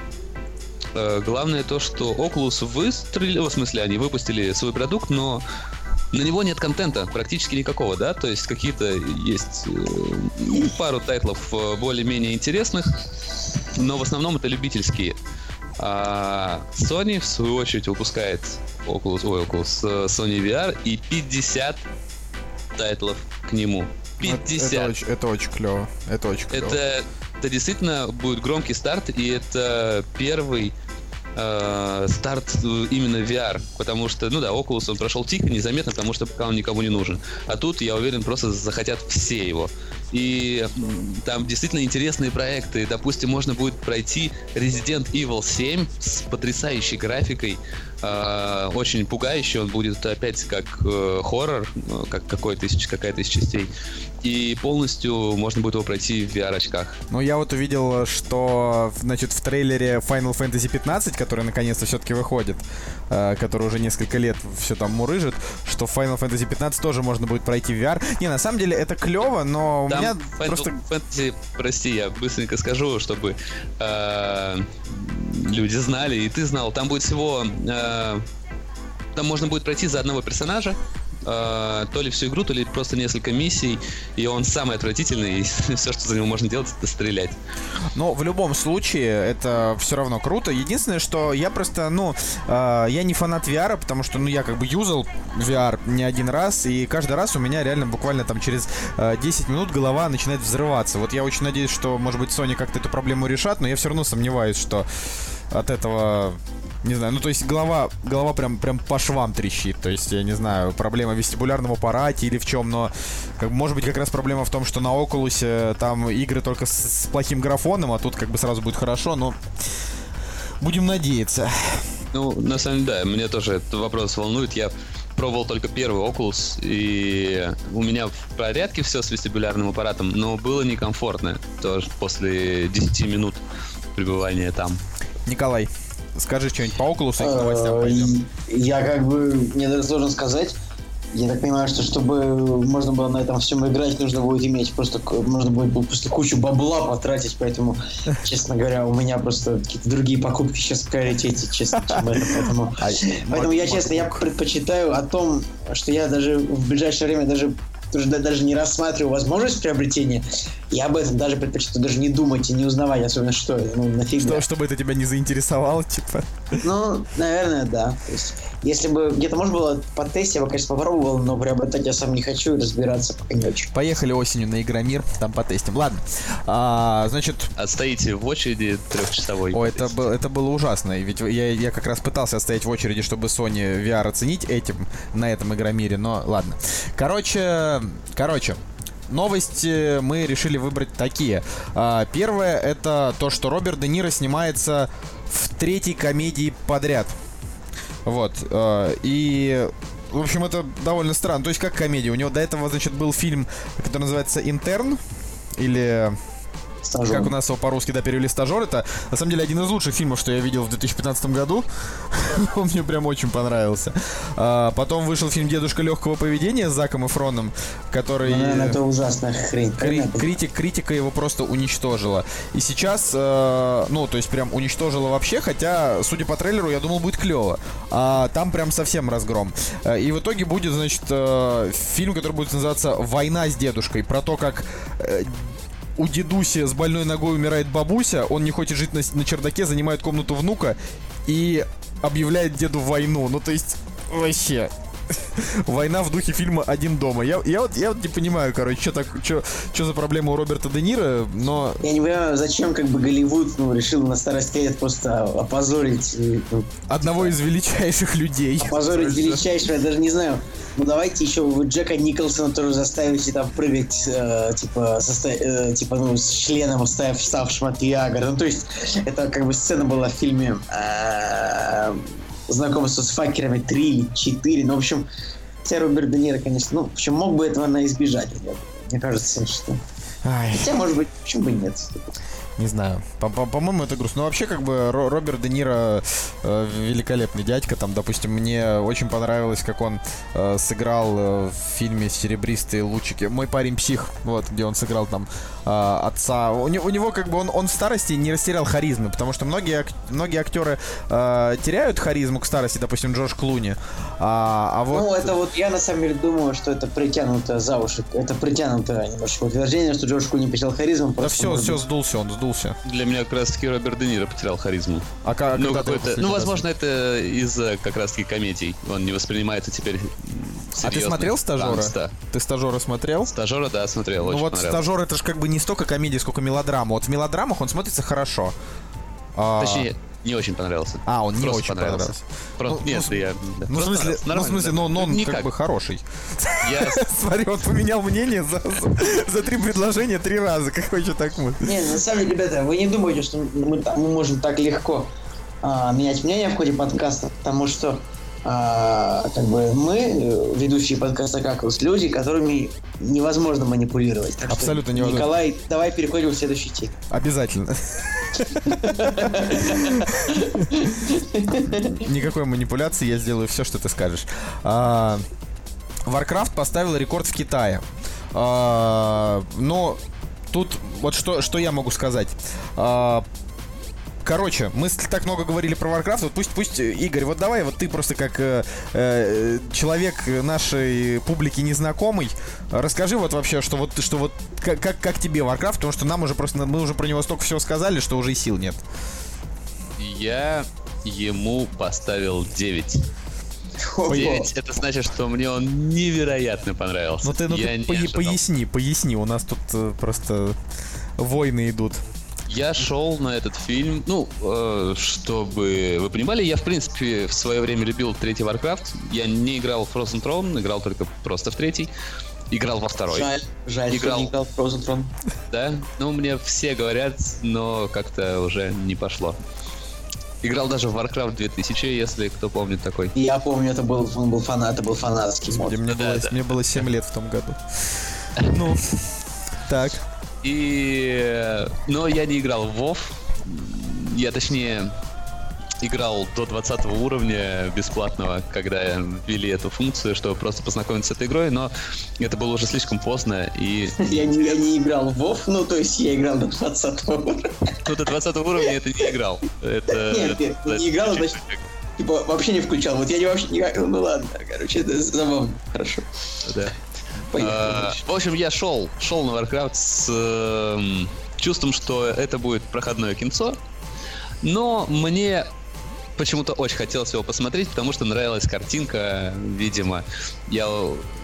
Э, главное то, что Oculus выстрелил, в смысле, они выпустили свой продукт, но на него нет контента практически никакого, да, то есть какие-то есть э, пару тайтлов более-менее интересных, но в основном это любительские. А Sony, в свою очередь, выпускает Oculus, ой, Oculus, Sony VR и 50 тайтлов к нему. 50. Это, это, это очень клево. Это очень клево. Это, это действительно будет громкий старт, и это первый э, старт именно VR, потому что, ну да, Oculus он прошел тихо, незаметно, потому что пока он никому не нужен. А тут, я уверен, просто захотят все его. И там действительно интересные проекты. Допустим, можно будет пройти Resident Evil 7 с потрясающей графикой, э, очень пугающий. Он будет опять как э, хоррор, э, как какой-то из, какая-то из частей и полностью можно будет его пройти в VR-очках. Ну, я вот увидел, что, значит, в трейлере Final Fantasy 15, который наконец-то все-таки выходит, э, который уже несколько лет все там мурыжит, что Final Fantasy 15 тоже можно будет пройти в VR. Не, на самом деле это клево, но у меня Final просто... Fantasy, прости, я быстренько скажу, чтобы э, люди знали, и ты знал, там будет всего... Э, там можно будет пройти за одного персонажа, э, то ли всю игру, то ли просто несколько миссий, и он самый отвратительный, и (laughs) все, что за него можно делать, это стрелять. Но в любом случае, это все равно круто. Единственное, что я просто, ну, э, я не фанат VR, потому что, ну, я как бы юзал VR не один раз, и каждый раз у меня реально буквально там через э, 10 минут голова начинает взрываться. Вот я очень надеюсь, что, может быть, Sony как-то эту проблему решат, но я все равно сомневаюсь, что от этого не знаю, ну то есть голова, голова прям, прям по швам трещит. То есть, я не знаю, проблема в вестибулярном аппарате или в чем, но как, может быть как раз проблема в том, что на Oculus э, там игры только с, с плохим графоном, а тут как бы сразу будет хорошо, но будем надеяться. Ну, на самом деле, да, мне тоже этот вопрос волнует. Я пробовал только первый Oculus, и у меня в порядке все с вестибулярным аппаратом, но было некомфортно тоже после 10 минут пребывания там. Николай, Скажи что-нибудь по Oculus и к новостям пойдем. Я как бы, мне даже сложно сказать. Я так понимаю, что чтобы можно было на этом всем играть, нужно будет иметь просто, можно будет просто кучу бабла потратить, поэтому, (laughs) честно говоря, у меня просто какие-то другие покупки сейчас в приоритете, честно, чем это, поэтому, (laughs) а, поэтому я, честно, я предпочитаю о том, что я даже в ближайшее время даже даже не рассматриваю возможность приобретения, я об этом даже предпочитаю даже не думать и не узнавать, особенно что это, ну, нафиг. Что, чтобы это тебя не заинтересовало, типа? Ну, наверное, да. То есть, если бы где-то можно было по тесте, я бы, конечно, попробовал, но приобретать я сам не хочу и разбираться пока не очень. Поехали осенью на Игромир, там потестим. Ладно, а, значит... Отстоите в очереди трехчасовой. О, это, был, это было ужасно, ведь я, я как раз пытался стоять в очереди, чтобы Sony VR оценить этим, на этом Игромире, но ладно. Короче, короче, новости мы решили выбрать такие. А, первое это то, что Роберт Де Ниро снимается в третьей комедии подряд. Вот. а, и в общем, это довольно странно. То есть, как комедия. У него до этого, значит, был фильм, который называется «Интерн». Или Стажер. как у нас его по-русски да, перевели стажер, это на самом деле один из лучших фильмов, что я видел в 2015 году. (laughs) Он мне прям очень понравился. А, потом вышел фильм Дедушка легкого поведения с Заком и Фроном, который. Ну, наверное, это ужасная хрень. Кри- критик, критика его просто уничтожила. И сейчас, э, ну, то есть прям уничтожила вообще, хотя, судя по трейлеру, я думал, будет клево. А там прям совсем разгром. Э, И в итоге будет, значит, э, фильм, который будет называться «Война с дедушкой», про то, как у дедуси с больной ногой умирает бабуся, он не хочет жить на, на чердаке, занимает комнату внука и объявляет деду войну. Ну, то есть, вообще... Война в духе фильма «Один дома». Я, я, вот, я вот не понимаю, короче, что так, что, что за проблема у Роберта Де Ниро, но Я не понимаю, зачем как бы Голливуд ну, решил на старости лет просто опозорить, э, ну, одного из величайших людей. опозорить величайшего, я даже не знаю. Ну давайте еще вы Джека Николсона тоже заставите там прыгать, э, типа, состо- э, типа, ну, с членом, став, ставшим от Виагры. Ну, то есть, это как бы сцена была в фильме э, «Знакомство с факерами 3 или 4. Ну, в общем, хотя Роберт Де Ниро, конечно, ну, в общем, мог бы этого на избежать. Мне кажется, что... Ай, Хотя, может быть, почему бы нет. Не знаю. По- по- По-моему, это грустно. Но вообще, как бы, Ро- Роберт Де Ниро э, великолепный дядька. Там, допустим, мне очень понравилось, как он э, сыграл э, в фильме «Серебристые лучики». «Мой парень псих», вот, где он сыграл там э, отца. У, не- у него, как бы, он, он в старости не растерял харизмы, потому что многие, ак- многие актеры э, теряют харизму к старости, допустим, Джордж Клуни. А, а вот... Ну, это вот я на самом деле думаю, что это притянуто за уши. Это притянуто немножко утверждение, что Джордж Клуни потерял харизму. Да все, все, сдулся он, сдулся. Для меня как раз таки Роберт Де Ниро потерял харизму. А, ка- а Ну, какой-то, ну, раз возможно, это из-за как раз-таки комедий. Он не воспринимается теперь м, А ты серьезно. смотрел стажера? Гангста. Ты стажера смотрел? Стажера, да, смотрел, Ну вот стажер это же как бы не столько комедия, сколько мелодрама. Вот в мелодрамах он смотрится хорошо. А, Точнее, не очень понравился. А, он не Просто очень понравился. Просто, Ну, нет, ну, я... да, Ну, в смысле, понравился. ну, в смысле, да. но, но он Никак. как бы хороший. Я (laughs) Смотри, он поменял мнение за, за, три предложения три раза. Какой же так мы? Не, на самом деле, ребята, вы не думаете, что мы, мы можем так легко а, менять мнение в ходе подкаста, потому что а, как бы мы, э, ведущие подкаста «Какус», люди, которыми невозможно манипулировать. Так что, Абсолютно невозможно. Николай, давай переходим в следующий тип. Обязательно. Никакой манипуляции, я сделаю все, что ты скажешь. А, Warcraft поставил рекорд в Китае. А, Но тут вот что, что я могу сказать. Короче, мы так много говорили про Warcraft, вот пусть, пусть, э, Игорь, вот давай, вот ты просто как э, э, человек нашей публики незнакомый, расскажи вот вообще, что вот, что вот, как, как, как тебе Warcraft, потому что нам уже просто, мы уже про него столько всего сказали, что уже и сил нет. Я ему поставил 9. Ого. 9 это значит, что мне он невероятно понравился. Ну ты, ну Я ты ожидал. поясни, поясни, у нас тут э, просто войны идут. Я шел на этот фильм, ну, э, чтобы вы понимали, я, в принципе, в свое время любил третий Warcraft. Я не играл в Frozen Throne, играл только просто в третий. Играл во второй. Жаль, жаль, Играл. что не играл в Frozen Throne. Да? Ну, мне все говорят, но как-то уже не пошло. Играл даже в Warcraft 2000, если кто помнит такой. Я помню, это был, он был фанат, это был фанатский мод. Мне, да, было, да. мне было 7 лет в том году. Ну, (laughs) так. И... Но я не играл в WoW. Я, точнее, играл до 20 уровня бесплатного, когда ввели эту функцию, чтобы просто познакомиться с этой игрой, но это было уже слишком поздно, и (laughs) Я не, я не играл в WoW, ну, то есть я играл до 20 уровня. ну, до 20 уровня это не играл. Это, (laughs) Нет, нет, это- не играл, значит, Типа, вообще не включал. Вот я не вообще не... Ну ладно, короче, это забавно. Хорошо. Да. Поехали А. В общем, я шел, шел на Warcraft с эм, чувством, что это будет проходное кинцо, но мне почему-то очень хотелось его посмотреть, потому что нравилась картинка, видимо. Я,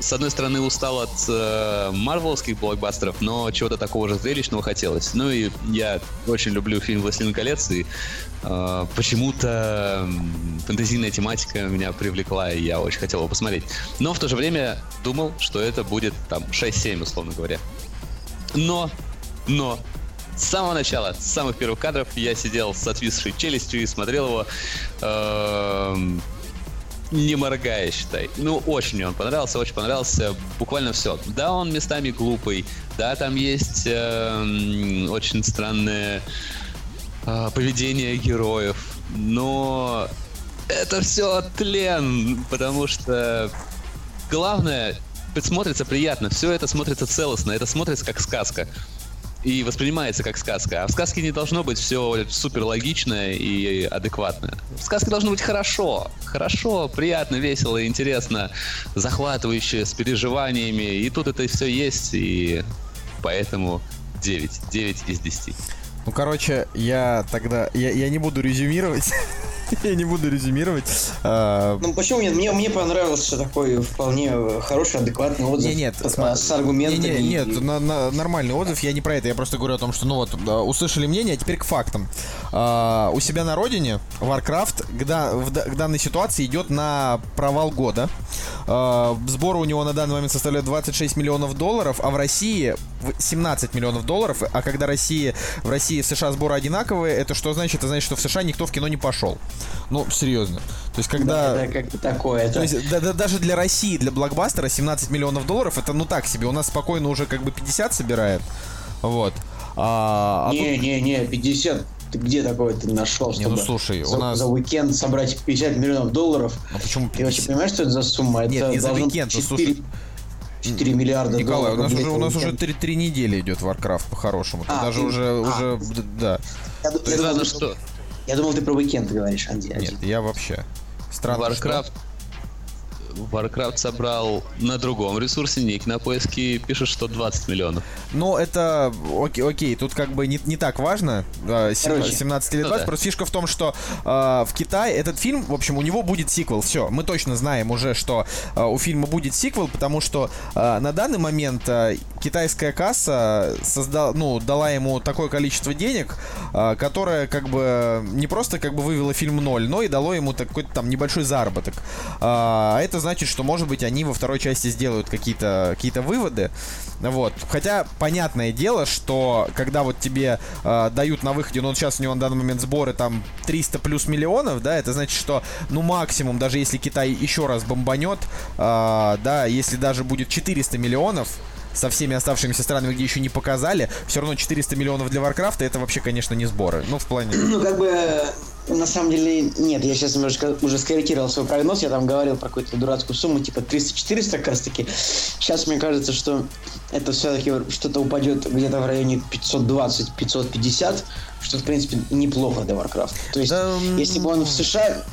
с одной стороны, устал от э, марвеловских блокбастеров, но чего-то такого же зрелищного хотелось. Ну и я очень люблю фильм «Властелин колец», и э, почему-то фэнтезийная тематика меня привлекла, и я очень хотел его посмотреть. Но в то же время думал, что это будет там 6-7, условно говоря. Но, но, с самого начала, с самых первых кадров я сидел с отвисшей челюстью и смотрел его эм, не моргая, считай. Ну, очень мне он понравился, очень понравился. Буквально все. Да, он местами глупый. Да, там есть э, очень странное э, поведение героев. Но это все тлен, потому что главное, смотрится приятно. Все это смотрится целостно. Это смотрится как сказка и воспринимается как сказка. А в сказке не должно быть все супер логично и адекватно. В сказке должно быть хорошо. Хорошо, приятно, весело, интересно, захватывающе, с переживаниями. И тут это все есть, и поэтому 9. 9 из 10. Ну, короче, я тогда... Я, я не буду резюмировать. (laughs) (laughs) Я не буду резюмировать. А, ну почему нет? Мне, мне понравился такой вполне хороший, адекватный отзыв. Не, нет, с, с аргументами. Не, не, нет, на, на, нормальный отзыв. Я не про это. Я просто говорю о том, что ну вот услышали мнение, а теперь к фактам. А, у себя на родине Warcraft к, да, в, к данной ситуации идет на провал года. А, сборы у него на данный момент составляют 26 миллионов долларов, а в России 17 миллионов долларов. А когда Россия в России и в США сборы одинаковые, это что значит? Это значит, что в США никто в кино не пошел. Ну, серьезно. То есть, когда... Да, это как такое. Это... То есть, да, да, даже для России, для блокбастера 17 миллионов долларов, это ну так себе. У нас спокойно уже как бы 50 собирает. Вот. А, а не, тут... не, не, 50 ты где такое ты нашел, чтобы не, ну, слушай, за, у нас... за уикенд собрать 50 миллионов долларов? А почему 50? Ты вообще понимаешь, что это за сумма? Нет, это не за уикенд, 4... ну, слушай... 4 миллиарда Николай, долларов. у нас уже, у нас уже 3, 3 недели идет Warcraft по-хорошему. А, даже ты... уже, а. уже, да. Я, я, я думал, что... Я думал, ты про уикенд говоришь, Анди. Нет, я вообще. Странно, Warcraft, что... Warcraft собрал на другом ресурсе, ник на поиске пишет, что 20 миллионов. Ну, это окей, окей тут как бы не, не так важно, 17 Короче, лет ну, да. просто фишка в том, что э, в Китае этот фильм, в общем, у него будет сиквел, все, мы точно знаем уже, что э, у фильма будет сиквел, потому что э, на данный момент э, китайская касса создала, ну, дала ему такое количество денег, э, которое как бы не просто как бы вывело фильм ноль, но и дало ему такой там небольшой заработок. А это значит, что, может быть, они во второй части сделают какие-то какие выводы. Вот. Хотя, понятное дело, что когда вот тебе э, дают на выходе, ну, сейчас у него на данный момент сборы там 300 плюс миллионов, да, это значит, что, ну, максимум, даже если Китай еще раз бомбанет, э, да, если даже будет 400 миллионов, со всеми оставшимися странами, где еще не показали, все равно 400 миллионов для Варкрафта это вообще, конечно, не сборы. Ну, в плане... Ну, как бы на самом деле, нет, я сейчас немножко уже скорректировал свой прогноз, я там говорил про какую-то дурацкую сумму, типа 300-400 как раз таки. Сейчас мне кажется, что это все-таки что-то упадет где-то в районе 520-550, что, в принципе, неплохо для Warcraft. То есть, да, если бы он в США,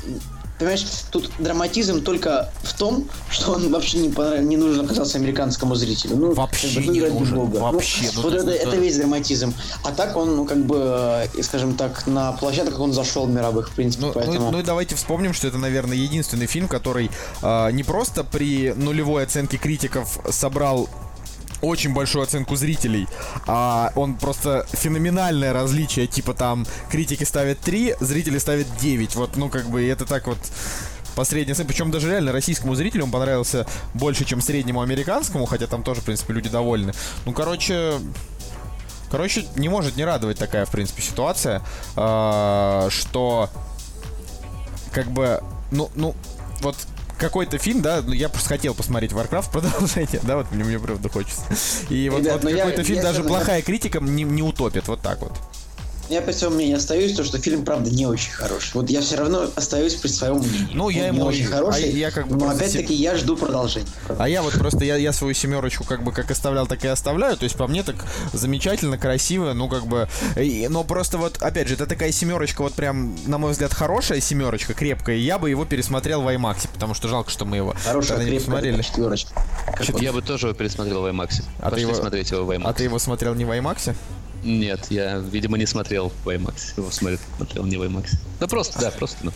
Понимаешь, тут драматизм только в том, что он вообще не, понрав... не нужен оказался американскому зрителю. Ну, вообще как бы, ну, не нужен. Бога. Ну, вообще. Ну, вот это, это, это весь драматизм. А так он, ну, как бы, э, скажем так, на площадках он зашел мировых, в принципе, ну, поэтому... Ну, ну и давайте вспомним, что это, наверное, единственный фильм, который э, не просто при нулевой оценке критиков собрал очень большую оценку зрителей. А он просто феноменальное различие. Типа там критики ставят 3, зрители ставят 9. Вот, ну, как бы, это так вот по средней. Причем даже реально российскому зрителю он понравился больше, чем среднему американскому, хотя там тоже, в принципе, люди довольны. Ну, короче, Короче, не может не радовать такая, в принципе, ситуация, э, что как бы, ну, ну, вот какой-то фильм, да, ну, я просто хотел посмотреть Warcraft (laughs) продолжение, да, вот мне, мне правда хочется. И вот, Ребят, вот ну какой-то фильм, я даже плохая критика не, не утопит, вот так вот. Я при своем мнении остаюсь, то, что фильм, правда, не очень хороший. Вот я все равно остаюсь при своем мнении. Ну, я ему... Не очень хороший, а я как бы но опять-таки я жду продолжения. А я вот просто, я, я свою семерочку как бы как оставлял, так и оставляю. То есть по мне так замечательно, красиво, ну как бы... Но просто вот, опять же, это такая семерочка, вот прям, на мой взгляд, хорошая семерочка, крепкая. И я бы его пересмотрел в IMAX, потому что жалко, что мы его хорошая, крепкая, смотрели. четверочка. Я бы тоже его пересмотрел в IMAX. А Пошли ты его... смотреть его в IMAX. А ты его смотрел не в IMAX? Нет, я, видимо, не смотрел в IMAX. Его смотрел, смотрел не в IMAX. Да просто, да, просто, ну.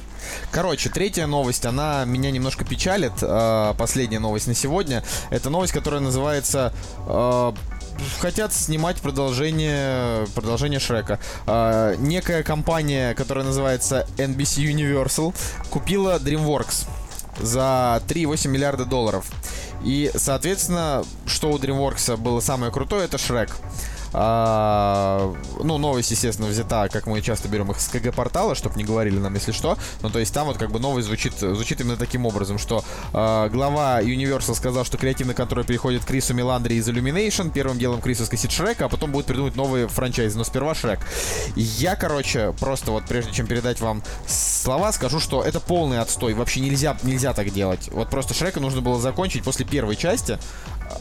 Короче, третья новость, она меня немножко печалит. Э, последняя новость на сегодня. Это новость, которая называется... э, хотят снимать продолжение, продолжение Шрека. Э, некая компания, которая называется NBC Universal, купила DreamWorks за 3,8 миллиарда долларов. И, соответственно, что у DreamWorks было самое крутое, это Шрек. А, ну, новость, естественно, взята, как мы часто берем их с КГ-портала, чтобы не говорили нам, если что. Ну, то есть там вот как бы новость звучит, звучит именно таким образом, что а, глава Universal сказал, что креативный контроль переходит Крису Меландри из Illumination. Первым делом Крису скосит Шрека, а потом будет придумать новые франчайзы. Но сперва Шрек. Я, короче, просто вот прежде чем передать вам слова, скажу, что это полный отстой. Вообще нельзя, нельзя так делать. Вот просто Шрека нужно было закончить после первой части,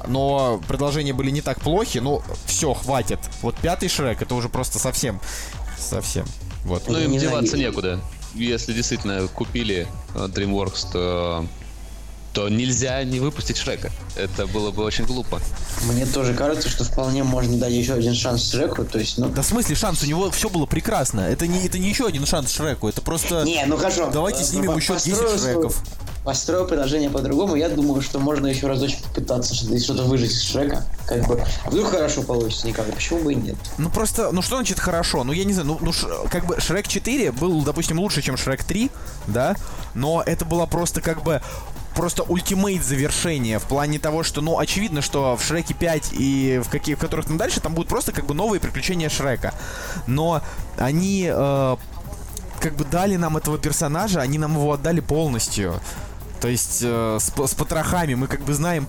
но продолжения были не так плохи. Ну, все, хватит. Вот пятый Шрек, это уже просто совсем, совсем. Вот. Ну, им Не деваться знаю. некуда. Если действительно купили э, DreamWorks, то, то нельзя не выпустить Шрека. Это было бы очень глупо. Мне тоже кажется, что вполне можно дать еще один шанс Шреку, то есть, ну... Да в смысле шанс? У него все было прекрасно. Это не, это не еще один шанс Шреку, это просто... Не, ну хорошо. Давайте снимем по- еще 10 построю Шреков. свою- Построю предложение по-другому. Я думаю, что можно еще разочек попытаться что- что-то выжить из Шрека. Как бы. А вдруг хорошо получится никак. Почему бы и нет? Ну просто, ну что значит хорошо? Ну я не знаю, ну, ну Ш- как бы Шрек 4 был, допустим, лучше, чем Шрек 3, да? Но это было просто как бы просто ультимейт завершения в плане того, что, ну, очевидно, что в Шреке 5 и в каких, в которых там дальше, там будут просто как бы новые приключения Шрека. Но они э, как бы дали нам этого персонажа, они нам его отдали полностью. То есть э, с, с потрохами мы как бы знаем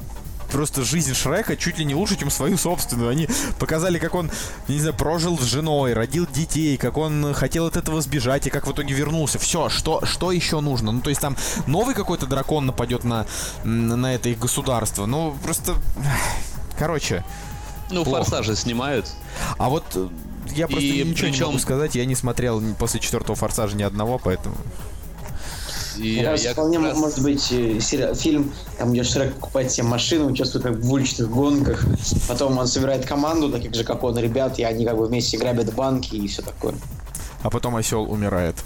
просто жизнь Шрека чуть ли не лучше, чем свою собственную. Они показали, как он, не знаю, прожил с женой, родил детей, как он хотел от этого сбежать и как в итоге вернулся. Все, что, что еще нужно? Ну, то есть там новый какой-то дракон нападет на, на это их государство. Ну, просто... Короче, Ну, Плохо. форсажи снимают. а вот э, я просто И ничего не причем- могу сказать, я не смотрел после четвертого форсажа ни одного, поэтому... И Мне я, кажется, вполне раз- может быть э, сериал- фильм, там, где Шрек покупает себе машину, участвует как в уличных гонках, потом он собирает команду, таких же, как он, ребят, и они как бы вместе грабят банки и все такое. А потом осел умирает.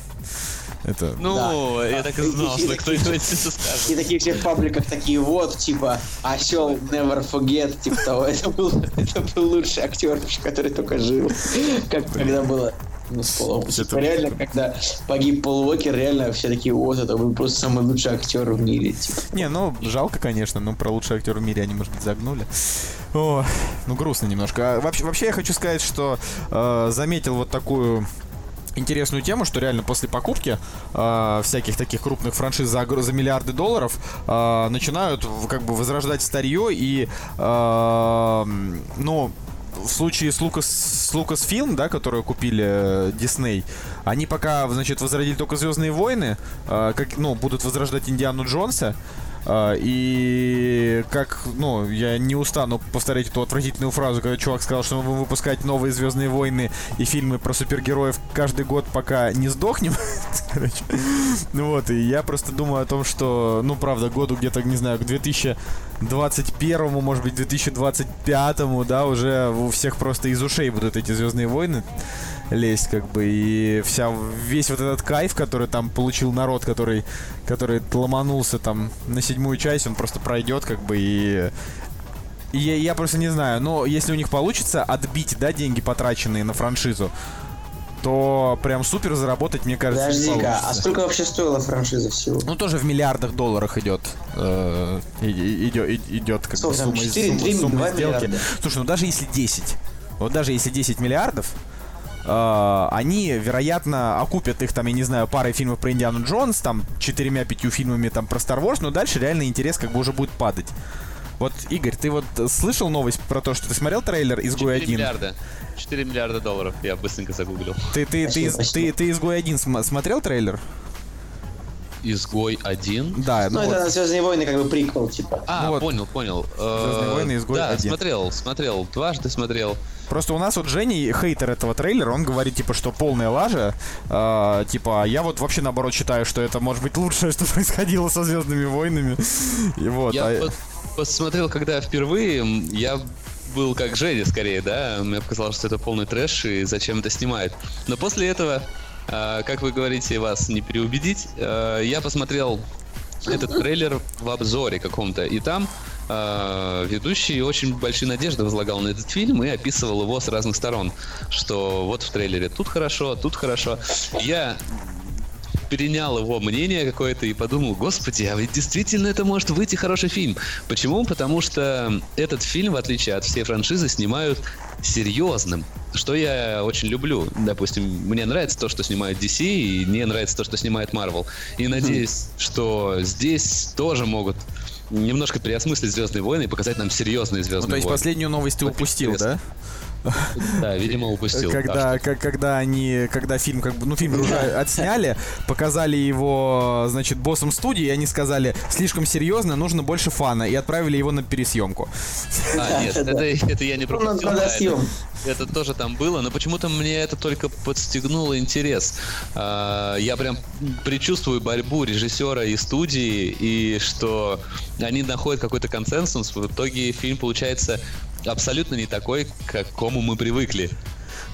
Это... Ну, я так и знал, И- что кто-нибудь это скажет. И такие все в пабликах такие вот, типа, осел never forget, типа того. Это был, это был лучший актер, который только жил. Как когда было ну, Полом. Типа, реально, когда погиб Пол Уокер, реально все такие, вот, это был просто самый лучший актер в мире. Типа. Не, ну, жалко, конечно, но про лучший актер в мире они, может быть, загнули. О, ну, грустно немножко. А вообще, вообще я хочу сказать, что э, заметил вот такую интересную тему, что реально после покупки э, всяких таких крупных франшиз за, за миллиарды долларов э, начинают как бы возрождать старье и, э, ну, в случае с Лукас, с Lucasfilm, да, которую купили э, Disney, они пока, значит, возродили только Звездные войны, э, как, ну, будут возрождать Индиану Джонса, и как, ну, я не устану повторять эту отвратительную фразу, когда чувак сказал, что мы будем выпускать новые Звездные войны и фильмы про супергероев каждый год, пока не сдохнем. (laughs) Короче. Ну вот, и я просто думаю о том, что, ну, правда, году где-то, не знаю, к 2021, может быть, 2025, да, уже у всех просто из ушей будут эти Звездные войны лезть, как бы, и вся, весь вот этот кайф, который там получил народ, который, который ломанулся там на седьмую часть, он просто пройдет, как бы, и... я, я просто не знаю, но если у них получится отбить, да, деньги, потраченные на франшизу, то прям супер заработать, мне кажется, Подожди-ка, а сколько вообще стоила франшиза всего? Ну, тоже в миллиардах долларов идет. э, идет, идет как бы Сколько сумма, из- 4, сумма- 3, сумма 2 сделки. миллиарда? Слушай, ну даже если 10, вот даже если 10 миллиардов, э, они, вероятно, окупят их там, я не знаю, парой фильмов про Индиану Джонс, там, четырьмя-пятью фильмами там про Star Wars, но дальше реально интерес как бы уже будет падать. Вот, Игорь, ты вот слышал новость про то, что ты смотрел трейлер «Изгой 4 1»? миллиарда. 4 миллиарда долларов. Я быстренько загуглил. Ты, ты, ты, Спасибо, из- спасибо. ты, ты «Изгой 1» см- смотрел трейлер? Изгой 1. Да, Ну, ну вот. это Звездные войны как бы приквел, типа. А, Ну вот. понял, понял. Э, «Звездные войны. Изгой Да, 1». смотрел, смотрел. Дважды смотрел. Просто у нас вот Женя, хейтер этого трейлера, он говорит, типа, что полная лажа. э, типа, а я вот вообще наоборот считаю, что это может быть лучшее, (laughs) что происходило со Звездными войнами. И вот. Я а- посмотрел, когда впервые, я был как Женя скорее, да. Мне показалось, что это полный трэш и зачем это снимают. Но после этого, э, как вы говорите, вас не переубедить, э, я посмотрел этот трейлер в обзоре каком-то, и там э, ведущий очень большие надежды возлагал на этот фильм и описывал его с разных сторон, что вот в трейлере тут хорошо, тут хорошо. Я перенял его мнение какое-то и подумал, господи, а ведь действительно это может выйти хороший фильм. Почему? Потому что этот фильм, в отличие от всей франшизы, снимают серьезным. Что я очень люблю. Допустим, мне нравится то, что снимает DC, и мне нравится то, что снимает Marvel. И надеюсь, что здесь тоже могут немножко переосмыслить Звездные войны и показать нам серьезные Звездные Ну, то есть войны. последнюю новость ты упустил, да? Да, видимо, упустил. Когда, как, когда они, когда фильм, как бы, ну, фильм уже отсняли, показали его, значит, боссом студии, и они сказали, слишком серьезно, нужно больше фана, и отправили его на пересъемку. А, нет, это, это я не пропустил. да, это-. Это тоже там было, но почему-то мне это только подстегнуло интерес. А, Я прям предчувствую борьбу режиссера и студии, и что они находят какой-то консенсус. В итоге фильм получается абсолютно не такой, к какому мы привыкли.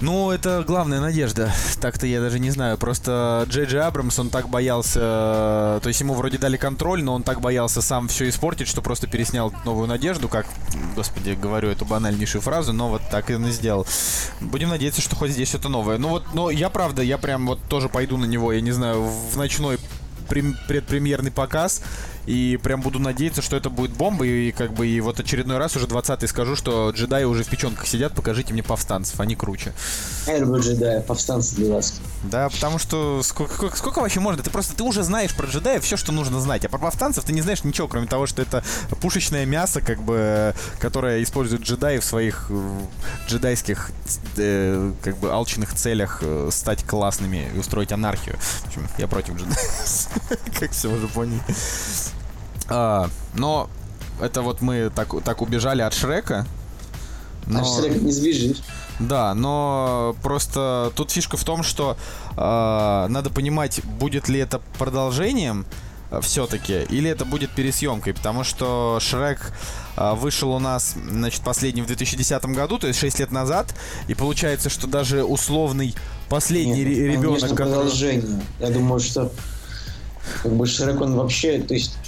Ну, это главная надежда. Так-то я даже не знаю. Просто Джей Джей Абрамс, он так боялся... То есть ему вроде дали контроль, но он так боялся сам все испортить, что просто переснял новую надежду, как, господи, говорю эту банальнейшую фразу, но вот так и он и сделал. Будем надеяться, что хоть здесь что-то новое. Ну вот, но я правда, я прям вот тоже пойду на него, я не знаю, в ночной прем- предпремьерный показ. И прям буду надеяться, что это будет бомба. И как бы и вот очередной раз уже 20-й скажу, что джедаи уже в печенках сидят, покажите мне повстанцев, они круче. Я люблю джедая, повстанцы для вас. Да, потому что сколько, сколько, сколько вообще можно? Ты просто ты уже знаешь про джедаев все, что нужно знать. А про повстанцев ты не знаешь ничего, кроме того, что это пушечное мясо, как бы, которое используют джедаи в своих э, джедайских, э, как бы, алчных целях э, стать классными и устроить анархию. В общем, я против джедаев. (laughs) Как все уже поняли. А, но это вот мы так, так убежали от Шрека. А Шрек не сбежишь. Да, но просто тут фишка в том, что э, надо понимать, будет ли это продолжением все-таки, или это будет пересъемкой, потому что Шрек э, вышел у нас, значит, последний в 2010 году, то есть 6 лет назад, и получается, что даже условный последний Нет, ре- ребенок, конечно, который... продолжение. Я думаю, что как бы Шрек, он вообще, то есть...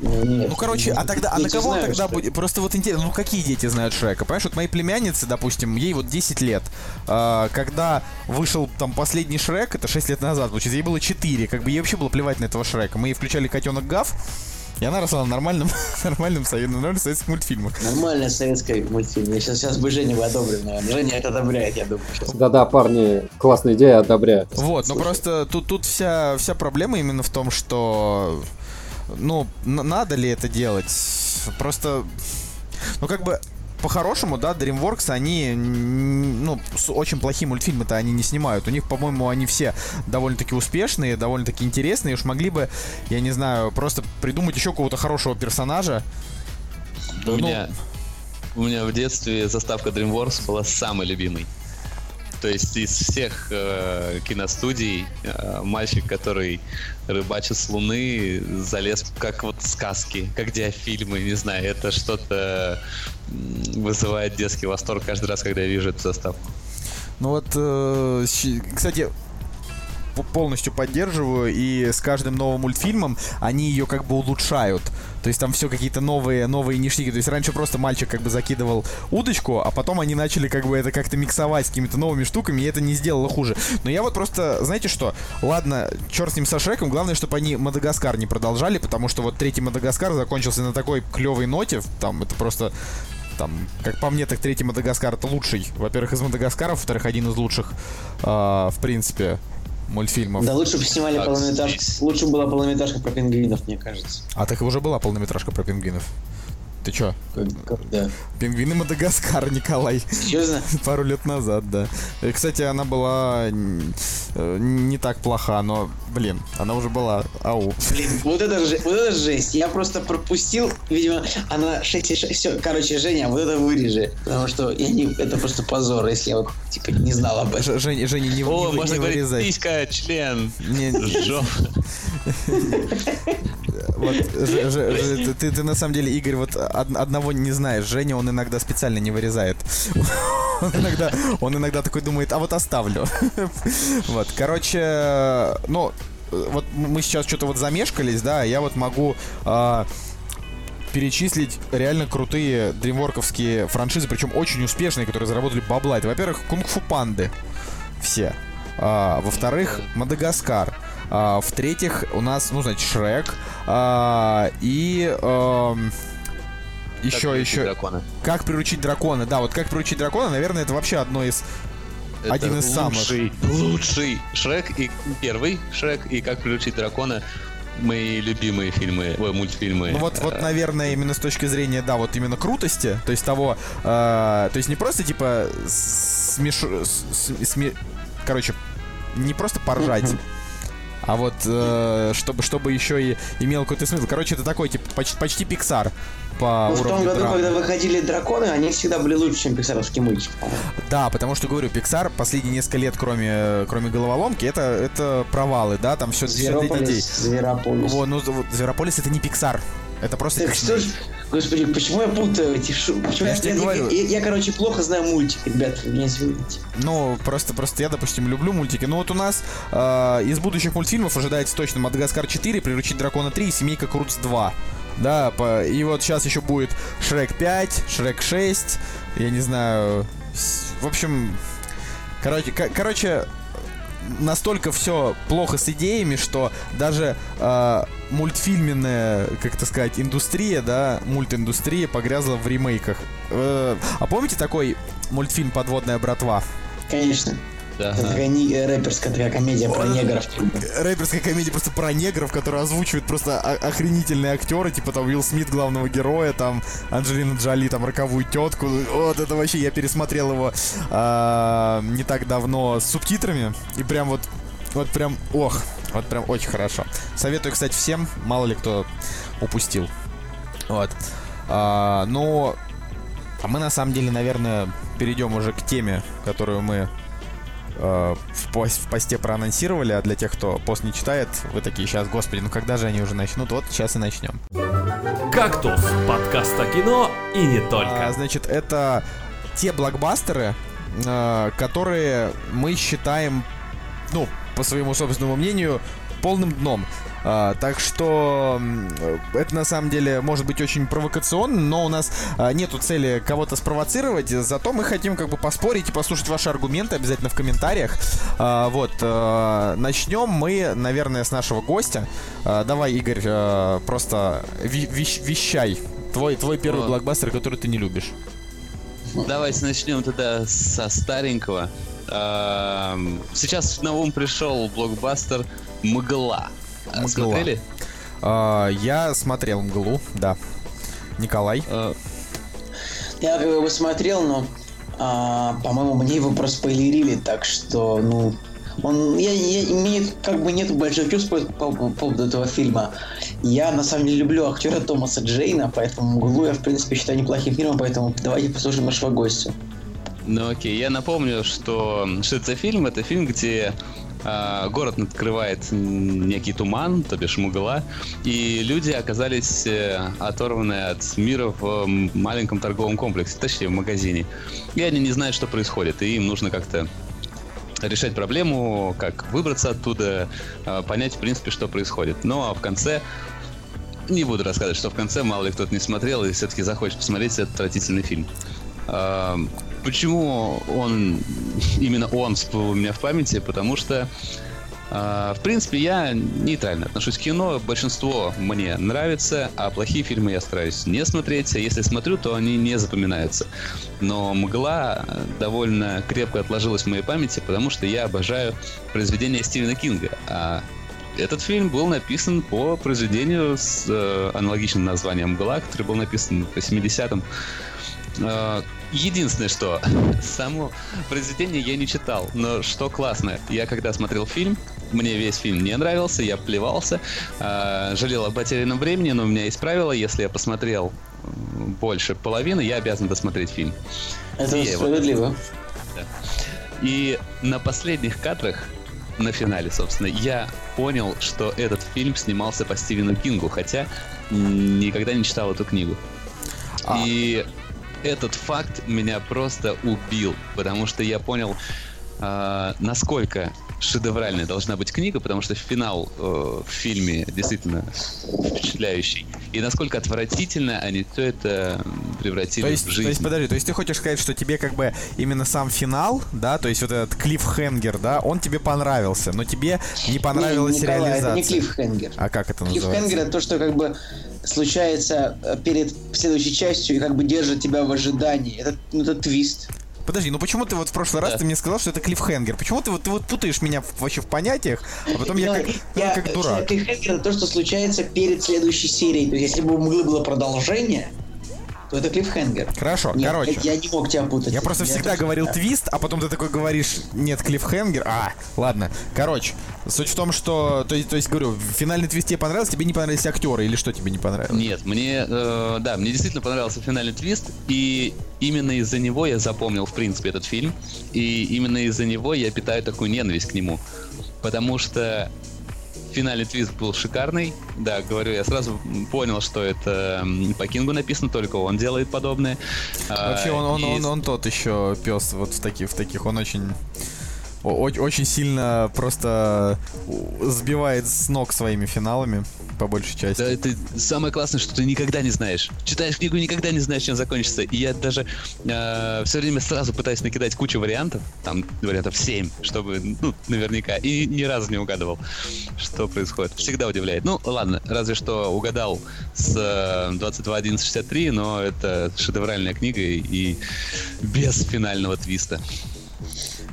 ну, нет. Ну, короче, а тогда, а на кого знают, тогда будет? Просто вот интересно, ну какие дети знают Шрека? Понимаешь, вот моей племяннице, допустим, ей вот 10 лет. А, когда вышел там последний Шрек, это 6 лет назад, получается, ей было 4. Как бы ей вообще было плевать на этого Шрека. Мы ей включали котенок Гав, и она росла на нормальном, (laughs) нормальном, сове- на нормальных советских мультфильмах. Нормальная советская мультфильм. Я сейчас, сейчас бы Женя бы одобрил, наверное. Женя это одобряет, я думаю. Да-да, парни, классная идея, одобряю. Вот, но Слушай. просто тут, тут вся, вся проблема именно в том, что, ну, надо ли это делать? Просто, ну, как бы, по-хорошему, да, DreamWorks, они, ну, очень плохие мультфильмы-то они не снимают. У них, по-моему, они все довольно-таки успешные, довольно-таки интересные. Уж могли бы, я не знаю, просто придумать еще какого-то хорошего персонажа. У Ну, меня, у меня в детстве заставка DreamWorks была самой любимой. То есть из всех э, киностудий э, мальчик, который рыбачит с Луны, залез как вот сказки, как диафильмы, не знаю, это что-то вызывает детский восторг каждый раз, когда я вижу эту заставку. Ну вот, э, кстати, полностью поддерживаю, и с каждым новым мультфильмом они ее как бы улучшают. То есть там все какие-то новые, новые ништяки. То есть раньше просто мальчик как бы закидывал удочку, а потом они начали как бы это как-то миксовать с какими-то новыми штуками, и это не сделало хуже. Но я вот просто, знаете что, ладно, черт с ним со Шреком, главное, чтобы они Мадагаскар не продолжали, потому что вот третий Мадагаскар закончился на такой клевой ноте, там это просто там, как по мне, так третий Мадагаскар это лучший. Во-первых, из Мадагаскара, во-вторых, один из лучших, а, в принципе, мультфильмов. Да лучше бы снимали Так, полнометражку. Лучше была полнометражка про пингвинов, мне кажется. А так уже была полнометражка про пингвинов. Ты чё? Как- как- да. Пингвины Мадагаскар, Николай. Серьезно? (laughs) Пару лет назад, да. И, кстати, она была э, не так плоха, но, блин, она уже была. Ау. Блин, вот это, же- вот это жесть. Я просто пропустил, видимо, она 6,6. Все, короче, Женя, вот это вырежи. Потому что я не, это просто позор, если я вот, типа, не знал об этом. Женя, Женя, не, О, не, можно не говорить, вырезай. писька, член, Не- жопа. (laughs) Вот, ты- ты на самом деле, Игорь, вот од- одного не знаешь. Женя, он иногда специально не вырезает. Он иногда, он иногда такой думает, а вот оставлю. Вот, короче, ну, вот мы сейчас что-то вот замешкались, да, я вот могу а, перечислить реально крутые дримворковские франшизы, причем очень успешные, которые заработали бабла. Это, во-первых, кунг-фу панды все. А, во-вторых, Мадагаскар. А, в-третьих, у нас, ну, значит, Шрек. А, и эм, еще, еще. Дракона. Как приручить дракона? Да, вот как приручить дракона, наверное, это вообще одно из Это Один из самых. лучший, лучший Шрек и первый Шрек и как приручить дракона. Мои любимые фильмы, ой, мультфильмы. Ну вот, вот, Э, наверное, именно с точки зрения, да, вот именно крутости, то есть того, э, то есть не просто типа смеш... сме- короче, не просто поржать, а вот э, чтобы чтобы еще и имел какой-то смысл. Короче, это такой типа почти, почти Pixar по Ну, в том уровню году, драмы. когда выходили драконы, они всегда были лучше, чем пиксаровские мультики. Да, потому что говорю, Pixar последние несколько лет, кроме кроме головоломки, это это провалы, да, там все, для детей. Зверополис, Зверополис. Вот, ну Зверополис это не Pixar, это просто Так что ж, господи, почему я путаю эти шутки? Почему Я я, я- я- я, короче, плохо знаю мультик, ребят, меня извините. Ну, просто, просто я, допустим, люблю мультики. Ну, вот у нас э, из будущих мультфильмов ожидается точно Мадагаскар 4, Приручить дракона 3 и Семейка Крутс 2. Да, по- и вот сейчас еще будет Шрек 5, Шрек 6, я не знаю. В общем, короче, ко- короче, настолько все плохо с идеями, что даже э, мультфильменная, как это сказать, индустрия, да, мультиндустрия погрязла в ремейках. Э, а помните такой мультфильм «Подводная братва»? Конечно. Да. Это такая не- рэперская такая комедия про негров. рэперская комедия просто про негров, которые озвучивают просто охренительные актеры, типа там Уилл Смит главного героя, там Анджелина Джоли, там роковую тетку. Вот это вообще, я пересмотрел его а, не так давно с субтитрами, и прям вот, вот прям, ох, вот прям очень хорошо. Советую, кстати, всем, мало ли кто упустил. Вот. А, ну, а мы на самом деле, наверное, перейдем уже к теме, которую мы э, в, пос- в посте проанонсировали, а для тех, кто пост не читает, вы такие сейчас, господи, ну когда же они уже начнут? Вот сейчас и начнем. «Кактус» — подкаст о кино и не только. А, значит, это те блокбастеры, э, которые мы считаем, ну, по своему собственному мнению, полным дном. А, так что это на самом деле может быть очень провокационно, но у нас а, нету цели кого-то спровоцировать, зато мы хотим как бы поспорить и послушать ваши аргументы обязательно в комментариях. А, вот, начнем мы, наверное, с нашего гостя. А, давай, Игорь, просто вещ- вещай. Твой, твой первый О. блокбастер, который ты не любишь. Давайте начнем тогда со старенького. Сейчас на ум пришел блокбастер «Мгла». А, «Мгла». Смотрели? А, я смотрел «Мглу», да. Николай. Э, Я как бы его смотрел, но, а, по-моему, мне его проспойлерили, так что, ну, он, я, я, мне как бы нет больших чувств по, по- по поводу этого фильма. Я, на самом деле, люблю актера Томаса Джейна, поэтому «Мглу» я, в принципе, считаю неплохим фильмом, поэтому давайте послушаем нашего гостя. Ну окей, я напомню, что, что это за фильм. Это фильм, где а, город открывает некий туман, то бишь мгла, и люди оказались э, оторваны от мира в маленьком торговом комплексе, точнее в магазине. И они не знают, что происходит, и им нужно как-то решать проблему, как выбраться оттуда, а, понять, в принципе, что происходит. Ну а в конце не буду рассказывать, что в конце, мало ли кто-то не смотрел и все-таки захочет посмотреть этот отвратительный фильм. Почему он, именно он всплыл у меня в памяти? Потому что, а, в принципе, я нейтрально отношусь к кино. Большинство мне нравится, а плохие фильмы я стараюсь не смотреть. А если смотрю, то они не запоминаются. Но «Мгла» довольно крепко отложилась в моей памяти, потому что я обожаю произведения Стивена Кинга. А этот фильм был написан по произведению с э, аналогичным названием «Мгла», который был написан в 80-м. Единственное, что само произведение я не читал, но что классно, я когда смотрел фильм, мне весь фильм не нравился, я плевался, э, жалел о потерянном времени, но у меня есть правило, если я посмотрел больше половины, я обязан досмотреть фильм. Это И я его справедливо. И на последних кадрах на финале, собственно, я понял, что этот фильм снимался по Стивену Кингу, хотя никогда не читал эту книгу. А. И этот факт меня просто убил, потому что я понял, э, насколько шедевральная должна быть книга, потому что финал э, в фильме действительно впечатляющий. И насколько отвратительно они все это превратили то есть, в жизнь. То есть, подожди, то есть ты хочешь сказать, что тебе как бы именно сам финал, да, то есть вот этот клиффхенгер, да, он тебе понравился, но тебе не понравилась не, Николай, реализация. это не клиффхенгер. А как это называется? Клиффхенгер это то, что как бы случается э, перед следующей частью и как бы держит тебя в ожидании. Это, ну, это твист. Подожди, ну почему ты вот в прошлый раз да. ты мне сказал, что это клиффхенгер? Почему ты вот ты вот путаешь меня в, вообще в понятиях, а потом я как, я, как дурак? Клиффхенгер это то, что случается перед следующей серией. То есть, если бы было, было продолжение, то это клиффхенгер. Хорошо, нет, короче. Я, я не мог тебя путать. Я просто я всегда говорил да. твист, а потом ты такой говоришь, нет, клиффхенгер. А, ладно. Короче, суть в том, что, то, то есть, говорю, финальный твист тебе понравился, тебе не понравились актеры или что тебе не понравилось? Нет, мне, э, да, мне действительно понравился финальный твист, и именно из-за него я запомнил, в принципе, этот фильм, и именно из-за него я питаю такую ненависть к нему. Потому что Финальный твист был шикарный. Да, говорю, я сразу понял, что это по Кингу написано, только он делает подобное. Вообще, он, он, и... он, он тот еще пес вот в таких, в таких, он очень очень сильно просто сбивает с ног своими финалами, по большей части. Да, это самое классное, что ты никогда не знаешь. Читаешь книгу, никогда не знаешь, чем закончится. И я даже э, все время сразу пытаюсь накидать кучу вариантов, там вариантов 7, чтобы, ну, наверняка, и ни разу не угадывал, что происходит. Всегда удивляет. Ну, ладно, разве что угадал с э, 22.11.63, но это шедевральная книга и без финального твиста.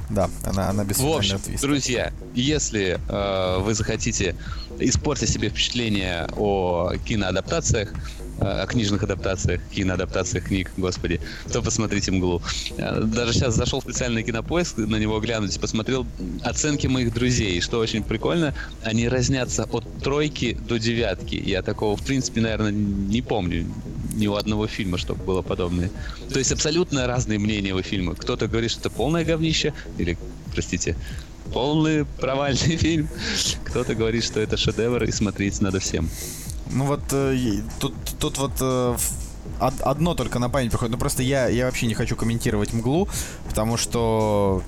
Да, она, она без В общем, твиста. друзья, если э, вы захотите испортить себе впечатление о киноадаптациях, о книжных адаптациях, киноадаптациях книг, господи, то посмотрите «Мглу». Э, даже сейчас зашел в специальный кинопоиск на него глянуть, посмотрел оценки моих друзей, что очень прикольно, они разнятся от тройки до девятки. Я такого, в принципе, наверное, не помню ни у одного фильма, чтобы было подобное. То есть абсолютно разные мнения у фильма. Кто-то говорит, что это полное говнище, или, простите, полный провальный (laughs) фильм. Кто-то говорит, что это шедевр, и смотреть надо всем. Ну вот э, тут, тут вот э, одно только на память приходит. Ну просто я, я вообще не хочу комментировать мглу, потому что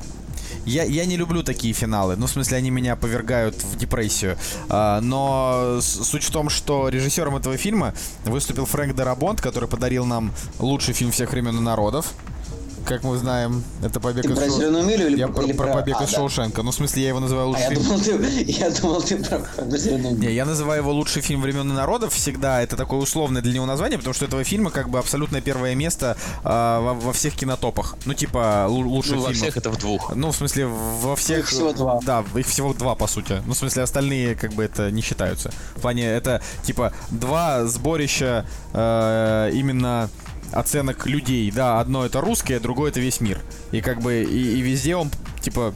я, я не люблю такие финалы. Ну, в смысле, они меня повергают в депрессию. А, но суть в том, что режиссером этого фильма выступил Фрэнк Дарабонт, который подарил нам лучший фильм всех времен и народов как мы знаем, это побег ты из про Зеленую милю или, я про, или про, про побег а, из да. Шоушенка. Ну, в смысле, я его называю лучшим. А я думал, ты, я думал, ты про, про Зеленую милю. Не, я называю его лучший фильм времен и народов всегда. Это такое условное для него название, потому что этого фильма как бы абсолютное первое место а, во, во всех кинотопах. Ну, типа, лучших ну, во фильмов. всех это в двух. Ну, в смысле, во всех... Их всего два. Да, их всего два, по сути. Ну, в смысле, остальные как бы это не считаются. В плане, это типа два сборища э, именно оценок людей. Да, одно это русское, другое это весь мир. И как бы и, и везде он типа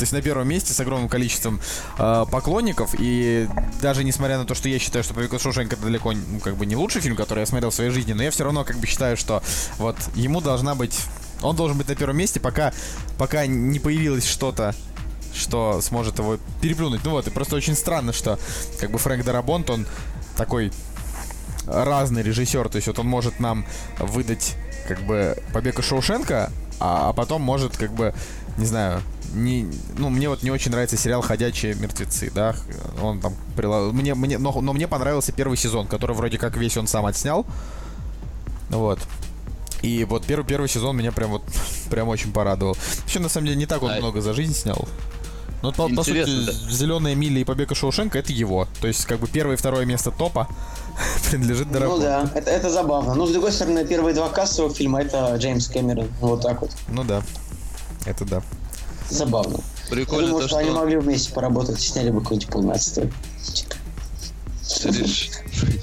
то есть на первом месте с огромным количеством э, поклонников. И даже несмотря на то, что я считаю, что «Побег из Шоушенка» далеко ну, как бы не лучший фильм, который я смотрел в своей жизни, но я все равно как бы считаю, что вот ему должна быть... Он должен быть на первом месте, пока, пока не появилось что-то, что сможет его переплюнуть. Ну вот, и просто очень странно, что как бы Фрэнк Дарабонт, он такой разный режиссер. То есть вот он может нам выдать как бы побег из Шоушенка, а, а потом может как бы, не знаю, не, ну, мне вот не очень нравится сериал «Ходячие мертвецы», да, он там, мне, мне, но, но мне понравился первый сезон, который вроде как весь он сам отснял, вот, и вот первый, первый сезон меня прям вот, (laughs) прям очень порадовал. Еще, на самом деле, не так он а... много за жизнь снял. Ну, по, по сути, да. «Зеленая миля» и «Побег из Шоушенка» — это его. То есть, как бы, первое и второе место топа (laughs) принадлежит Дарабонту. Ну да, это, это забавно. Но, с другой стороны, первые два кассовых фильма — это Джеймс Кэмерон. Вот так вот. Ну да, это да. Забавно. Прикольно Я думаю, то, что, что они могли вместе поработать, сняли бы какой-нибудь полный отстой.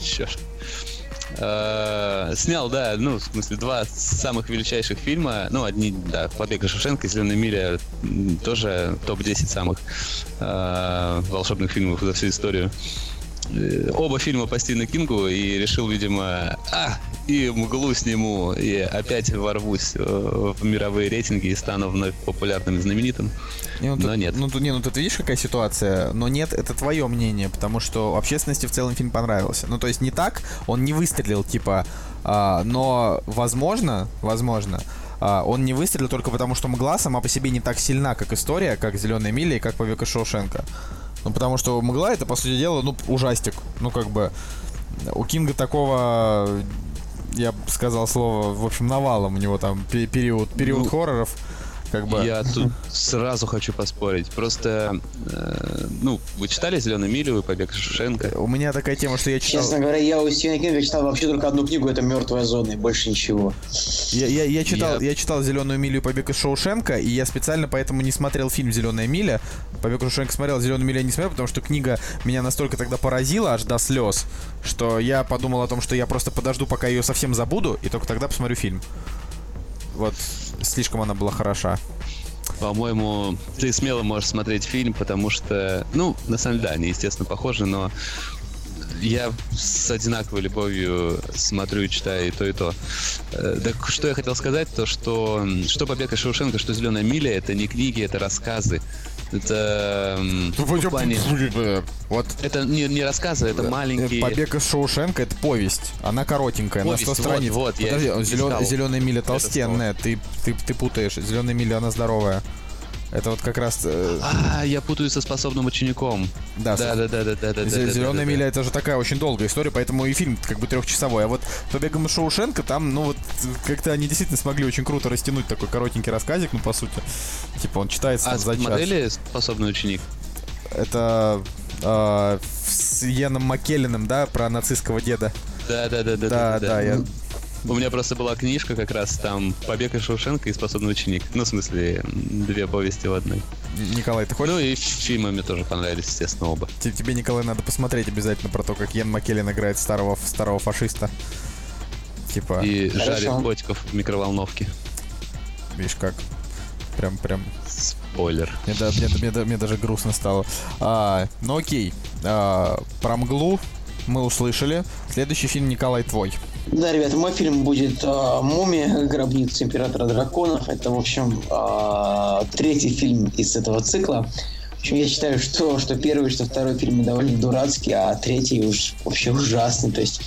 Черт. Э, снял, да, ну, в смысле, два самых величайших фильма. Ну, одни, да, «Побег из Шевченко» и «Зеленая миля» тоже топ-10 самых э, волшебных фильмов за всю историю. Э, оба фильма по Стивену Кингу и решил, видимо, а, и мглу сниму, и опять ворвусь э, в мировые рейтинги и стану вновь популярным и знаменитым. Не, ну, Но тут, нет. Ну, тут, не, ну тут видишь, какая ситуация. Но нет, это твое мнение, потому что общественности в целом фильм понравился. Ну, то есть не так, он не выстрелил, типа, а, но возможно, возможно, а, он не выстрелил только потому, что мгла сама по себе не так сильна, как история, как Зеленая миля и как Побег из Шоушенка. Ну, потому что мгла это, по сути дела, ну, ужастик. Ну, как бы, у Кинга такого, я бы сказал слово, в общем, навалом у него там пе- период, период Ну, хорроров. Как бы. Я тут сразу хочу поспорить. Просто, э, ну, вы читали «Зеленую милю» и «Побег из Шушенко»? У меня такая тема, что я читал... Честно говоря, я у Стивена Кинга читал вообще только одну книгу, это «Мертвая зона», и больше ничего. Я, я, я читал, Я- я... читал Зеленую милю и Побег из Шоушенка, и я специально поэтому не смотрел фильм Зеленая миля. Побег из Шоушенка смотрел, Зеленую милю я не смотрел, потому что книга меня настолько тогда поразила аж до слез, что я подумал о том, что я просто подожду, пока ее совсем забуду, и только тогда посмотрю фильм. Вот слишком она была хороша. По-моему, ты смело можешь смотреть фильм, потому что, ну, на самом деле, да, они, естественно, похожи, но я с одинаковой любовью смотрю и читаю и то, и то. Э, Так что я хотел сказать, то что что «Побег из Шоушенка», что «Зеленая миля» — это не книги, это рассказы. Это... м, ну, в плане- Вот Это не, не рассказы, это маленькие... Побег из Шоушенка это повесть. Она коротенькая, Повесть, на 100 вот, страниц. вот, я Подожди, искал зеленая миля толстенная, ты, ты, ты путаешь. Зеленая миля, она здоровая. Это вот как раз... Э, а, я путаю со способным учеником. Да, да, да, да, да, да, да. Зеленая миля это же такая очень долгая история, поэтому и фильм как бы трехчасовой. А вот побегом Шоушенка там, ну вот как-то они действительно смогли очень круто растянуть такой коротенький рассказик, ну по сути. Типа он читается а, за час. модели способный ученик? Это а, с Йеном Маккелленом, да, про нацистского деда. Да, да, да, да, да, да. да, да я... Ну, у меня просто была книжка как раз там «Побег из Шоушенка» и «Способный ученик». Ну, в смысле, две повести в одной. Николай, ты хочешь? Ну и фильмы мне тоже понравились, естественно, оба. Те- Тебе, Николай, надо посмотреть обязательно про то, как Йен Маккеллен играет старого, старого фашиста. Типа, И Хорошо. жарит котиков в микроволновке. видишь как. Прям, прям. Спойлер. Мне, да- мне, мне мне даже грустно стало. А, ну окей. А, про мглу мы услышали. Следующий фильм Николай твой. Да, ребята, мой фильм будет э, «Мумия. Гробница императора драконов». Это, в общем, э, третий фильм из этого цикла. В общем, я считаю, что, что первый, что второй фильм довольно дурацкий, а третий уж вообще ужасный. То есть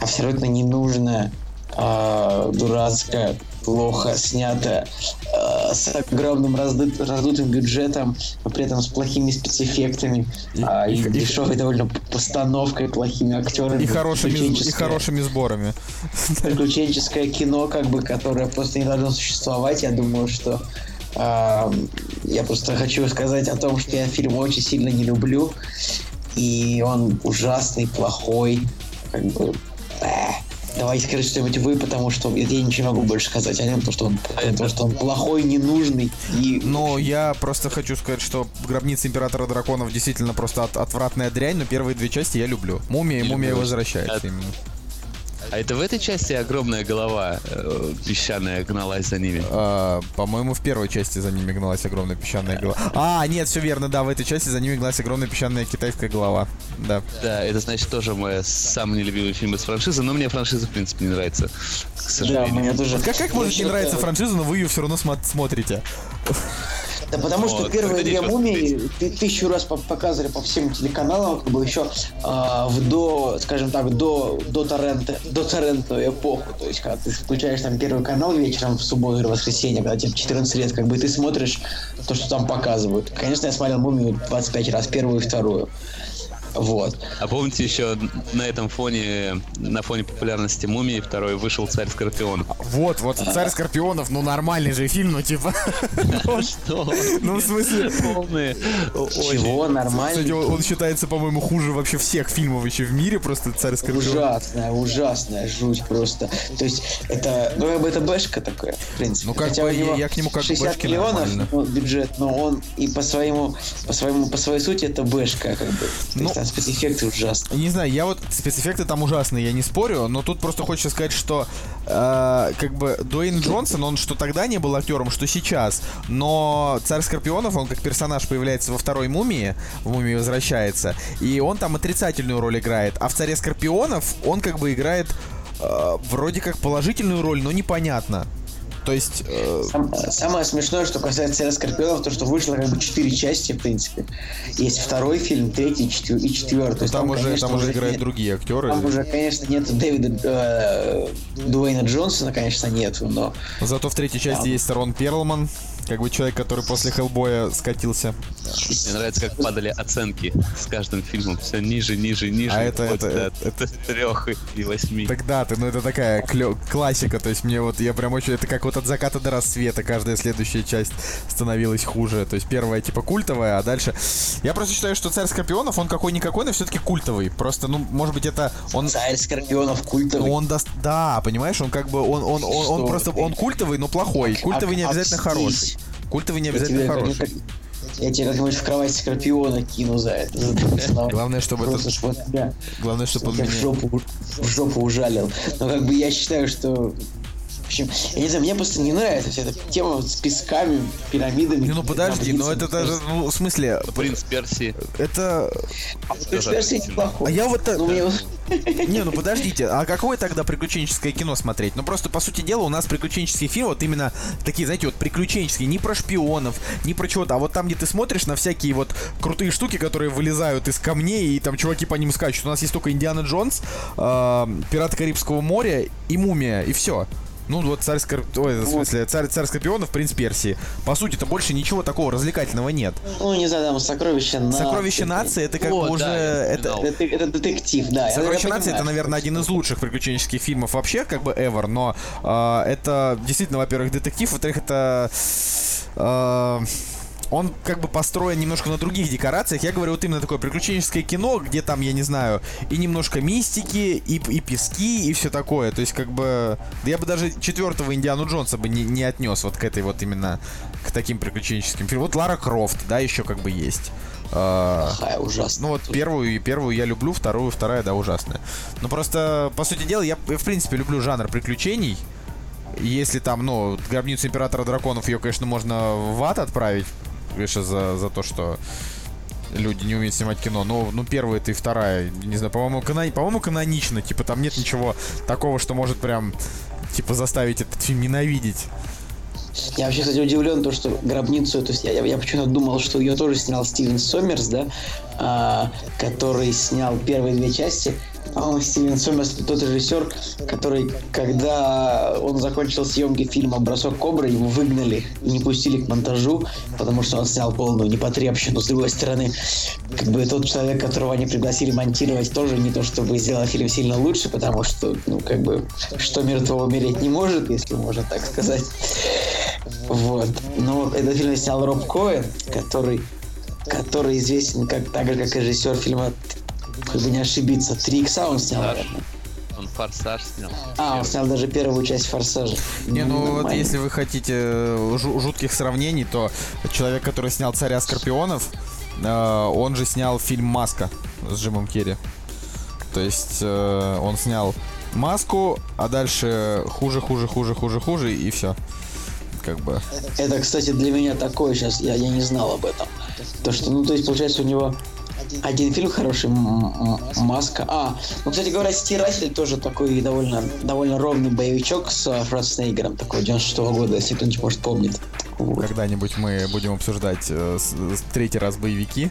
абсолютно ненужная, э, дурацкая, плохо снятая, э, с огромным разды- раздутым бюджетом, но при этом с плохими спецэффектами И- а, и, и- и- дешевой довольно постановкой, плохими актерами. И хорошими, и хорошими сборами. приключенческое кино, как бы, которое просто не должно существовать. Я думаю, что а, я просто хочу сказать о том, что я фильм очень сильно не люблю. И он ужасный, плохой. Как бы. э. Давайте скажите что-нибудь вы, потому что я ничего не могу больше сказать о нем, потому что он, потому что он плохой, ненужный и Но я просто хочу сказать, что Гробница Императора Драконов действительно просто от- отвратная дрянь, но первые две части я люблю. Мумия и Мумия возвращается именно. А это в этой части огромная голова э, песчаная гналась за ними? А, по-моему, в первой части за ними гналась огромная песчаная голова. А, нет, все верно, да, в этой части за ними гналась огромная песчаная китайская голова. Да. Да, это значит тоже мой самый нелюбимый фильм из франшизы, но мне франшиза в принципе не нравится, к да, сожалению. мне тоже. Как, как может не нравиться франшиза, но вы ее все равно смо- смотрите? Да потому что Вот, первые погоди, две мумии ты- тысячу раз по- показывали по всем телеканалам, как бы еще а, в до, скажем так, до, до торрента, до торрентную эпоху. То есть, когда ты включаешь там первый канал вечером в субботу или воскресенье, когда тебе 14 лет, как бы ты смотришь то, что там показывают. Конечно, я смотрел мумию 25 раз, первую и вторую. Вот. А помните еще на этом фоне, на фоне популярности мумии второй вышел царь Скорпион? Вот, вот, Царь Скорпионов, ну нормальный же фильм, ну типа. (laughs) Что? Ну, в смысле, Полные. Чего? Нормально? кстати, он считается, по-моему, хуже вообще всех фильмов еще в мире, просто Царь Скорпион. Ужасная, ужасная жуть просто. То есть это, ну как бы это бэшка такая, в принципе. Ну, как Хотя бы у я- к нему как к 60 бэшке миллионов ну, бюджет, но он и по своему, по своему, по своей сути это бэшка, как бы. Ну, спецэффекты ужасные. Не знаю, я вот спецэффекты там ужасные, я не спорю, но тут просто хочется сказать, что э, как бы Дуэйн Джонсон, он что тогда не был актером, что сейчас, но Царь Скорпионов, он как персонаж появляется во второй мумии, в мумии возвращается, и он там отрицательную роль играет, а в Царе Скорпионов он как бы играет э, вроде как положительную роль, но непонятно. То есть... Э... Сам, самое смешное, что касается «Царя Скорпионов», то, что вышло как бы четыре части, в принципе. Есть второй фильм, третий четвер... и четвертый. Там, там, уже, конечно, там уже играют нет, другие актеры. Там уже, конечно, нет Дэвида э, Дуэйна Джонсона, конечно, нет, но... Зато в третьей части там... есть Рон Перлман, как бы человек, который после Хеллбоя скатился. Мне нравится, как падали оценки с каждым фильмом. Все ниже, ниже, ниже. А это, это, это, это трех и восьми. Тогда ты, ну это такая клё- классика. То есть мне вот, я прям очень, это как вот от заката до рассвета. Каждая следующая часть становилась хуже. То есть первая типа культовая, а дальше... Я просто считаю, что Царь Скорпионов, он какой-никакой, но все-таки культовый. Просто, ну, может быть, это... Он... Царь Скорпионов культовый. Он даст... Да, понимаешь, он как бы, он, он, он, он, он просто, он культовый, но плохой. Культовый не обязательно хороший. Культовый не обязательно хороший. Я тебе как-нибудь в кровать Скорпиона кину за это. Главное, чтобы это... Главное, чтобы он меня... в жопу, в жопу ужалил. Но как бы я считаю, что общем, я не знаю, мне просто не нравится вся эта тема с песками, пирамидами. Не, ну подожди, но это даже, ну, в смысле... Принц Персии. Это... Принц Персии неплохой. А я вот... Ну, мне... Не, ну подождите, а какое тогда приключенческое кино смотреть? Ну просто, по сути дела, у нас приключенческие фильмы, вот именно такие, знаете, вот приключенческие, не про шпионов, не про чего-то, а вот там, где ты смотришь на всякие вот крутые штуки, которые вылезают из камней, и там чуваки по ним скачут. У нас есть только Индиана Джонс, э, Пираты Карибского моря и Мумия, и все. Ну, вот царь Скорп... Ой, в смысле, царь, царь Скорпионов, принц Персии. По сути-то больше ничего такого развлекательного нет. Ну, не знаю, там сокровище нации. Сокровище нации, это как бы уже... это... Это, это детектив, да. Сокровище нации, это, наверное, один из лучших приключенческих фильмов вообще, как бы ever, но э, это действительно, во-первых, детектив, во-вторых, это... Э, он как бы построен немножко на других декорациях. Я говорю вот именно такое приключенческое кино, где там, я не знаю, и немножко мистики, и, и пески, и все такое. То есть как бы... Да я бы даже четвертого Индиану Джонса бы не, не отнес вот к этой вот именно, к таким приключенческим фильмам. Вот Лара Крофт, да, еще как бы есть. Плохая, ужасная. Ну вот первую и первую я люблю, вторую, вторая, да, ужасная. Но просто, по сути дела, я, я в принципе люблю жанр приключений. Если там, ну, гробницу императора драконов, ее, конечно, можно в ад отправить, конечно, за, за то, что люди не умеют снимать кино. Но, ну, первая это и вторая, не знаю, по-моему, канон, по-моему, канонично. Типа, там нет ничего такого, что может прям, типа, заставить этот фильм ненавидеть. Я вообще, кстати, удивлен, то, что гробницу, то есть я, я, я почему-то думал, что ее тоже снял Стивен Сомерс, да, а, который снял первые две части. По-моему, Стивен Сомерс тот режиссер, который, когда он закончил съемки фильма «Бросок кобры», его выгнали и не пустили к монтажу, потому что он снял полную непотребщину. С другой стороны, как бы тот человек, которого они пригласили монтировать, тоже не то чтобы сделал фильм сильно лучше, потому что, ну, как бы, что мертвого умереть не может, если можно так сказать. Вот. Но этот фильм снял Роб Коэн, который который известен как так же, как режиссер фильма как бы не ошибиться. Три икса он снял, наверное. Он форсаж снял. А, он снял даже первую часть форсажа. Не, ну вот если вы хотите э, жутких сравнений, то человек, который снял царя Скорпионов, э, он же снял фильм Маска с Джимом Керри. То есть э, он снял маску, а дальше хуже, хуже, хуже, хуже, хуже, и все. Как бы. Это, кстати, для меня такое сейчас, я, я не знал об этом. То, что, ну, то есть, получается, у него один фильм хороший, Маска. А, ну, кстати говоря, Стиратель тоже такой довольно, довольно ровный боевичок с Шварценеггером, такой 96 -го года, если кто-нибудь может помнит. Вот. Когда-нибудь мы будем обсуждать э, с, третий раз боевики.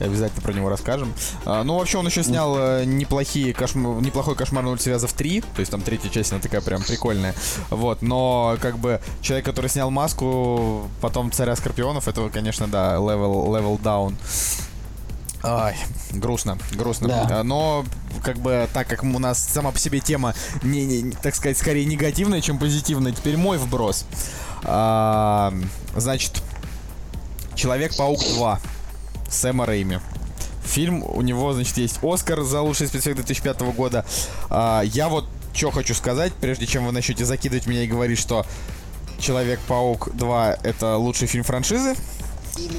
Обязательно про него расскажем. А, ну, вообще, он еще снял э, неплохие кошм... неплохой кошмар на улице Вязов 3. То есть там третья часть, она такая прям прикольная. Вот, но как бы человек, который снял маску, потом царя Скорпионов, это, конечно, да, level, level down. Ай, грустно, грустно. Да. А, но, как бы, так как у нас сама по себе тема, не, не, так сказать, скорее негативная, чем позитивная, теперь мой вброс. А, значит, Человек-паук 2 Сэма Рейми. Фильм, у него, значит, есть Оскар за лучший спецэффект 2005 года. А, я вот что хочу сказать, прежде чем вы начнете закидывать меня и говорить, что Человек-паук 2 это лучший фильм франшизы.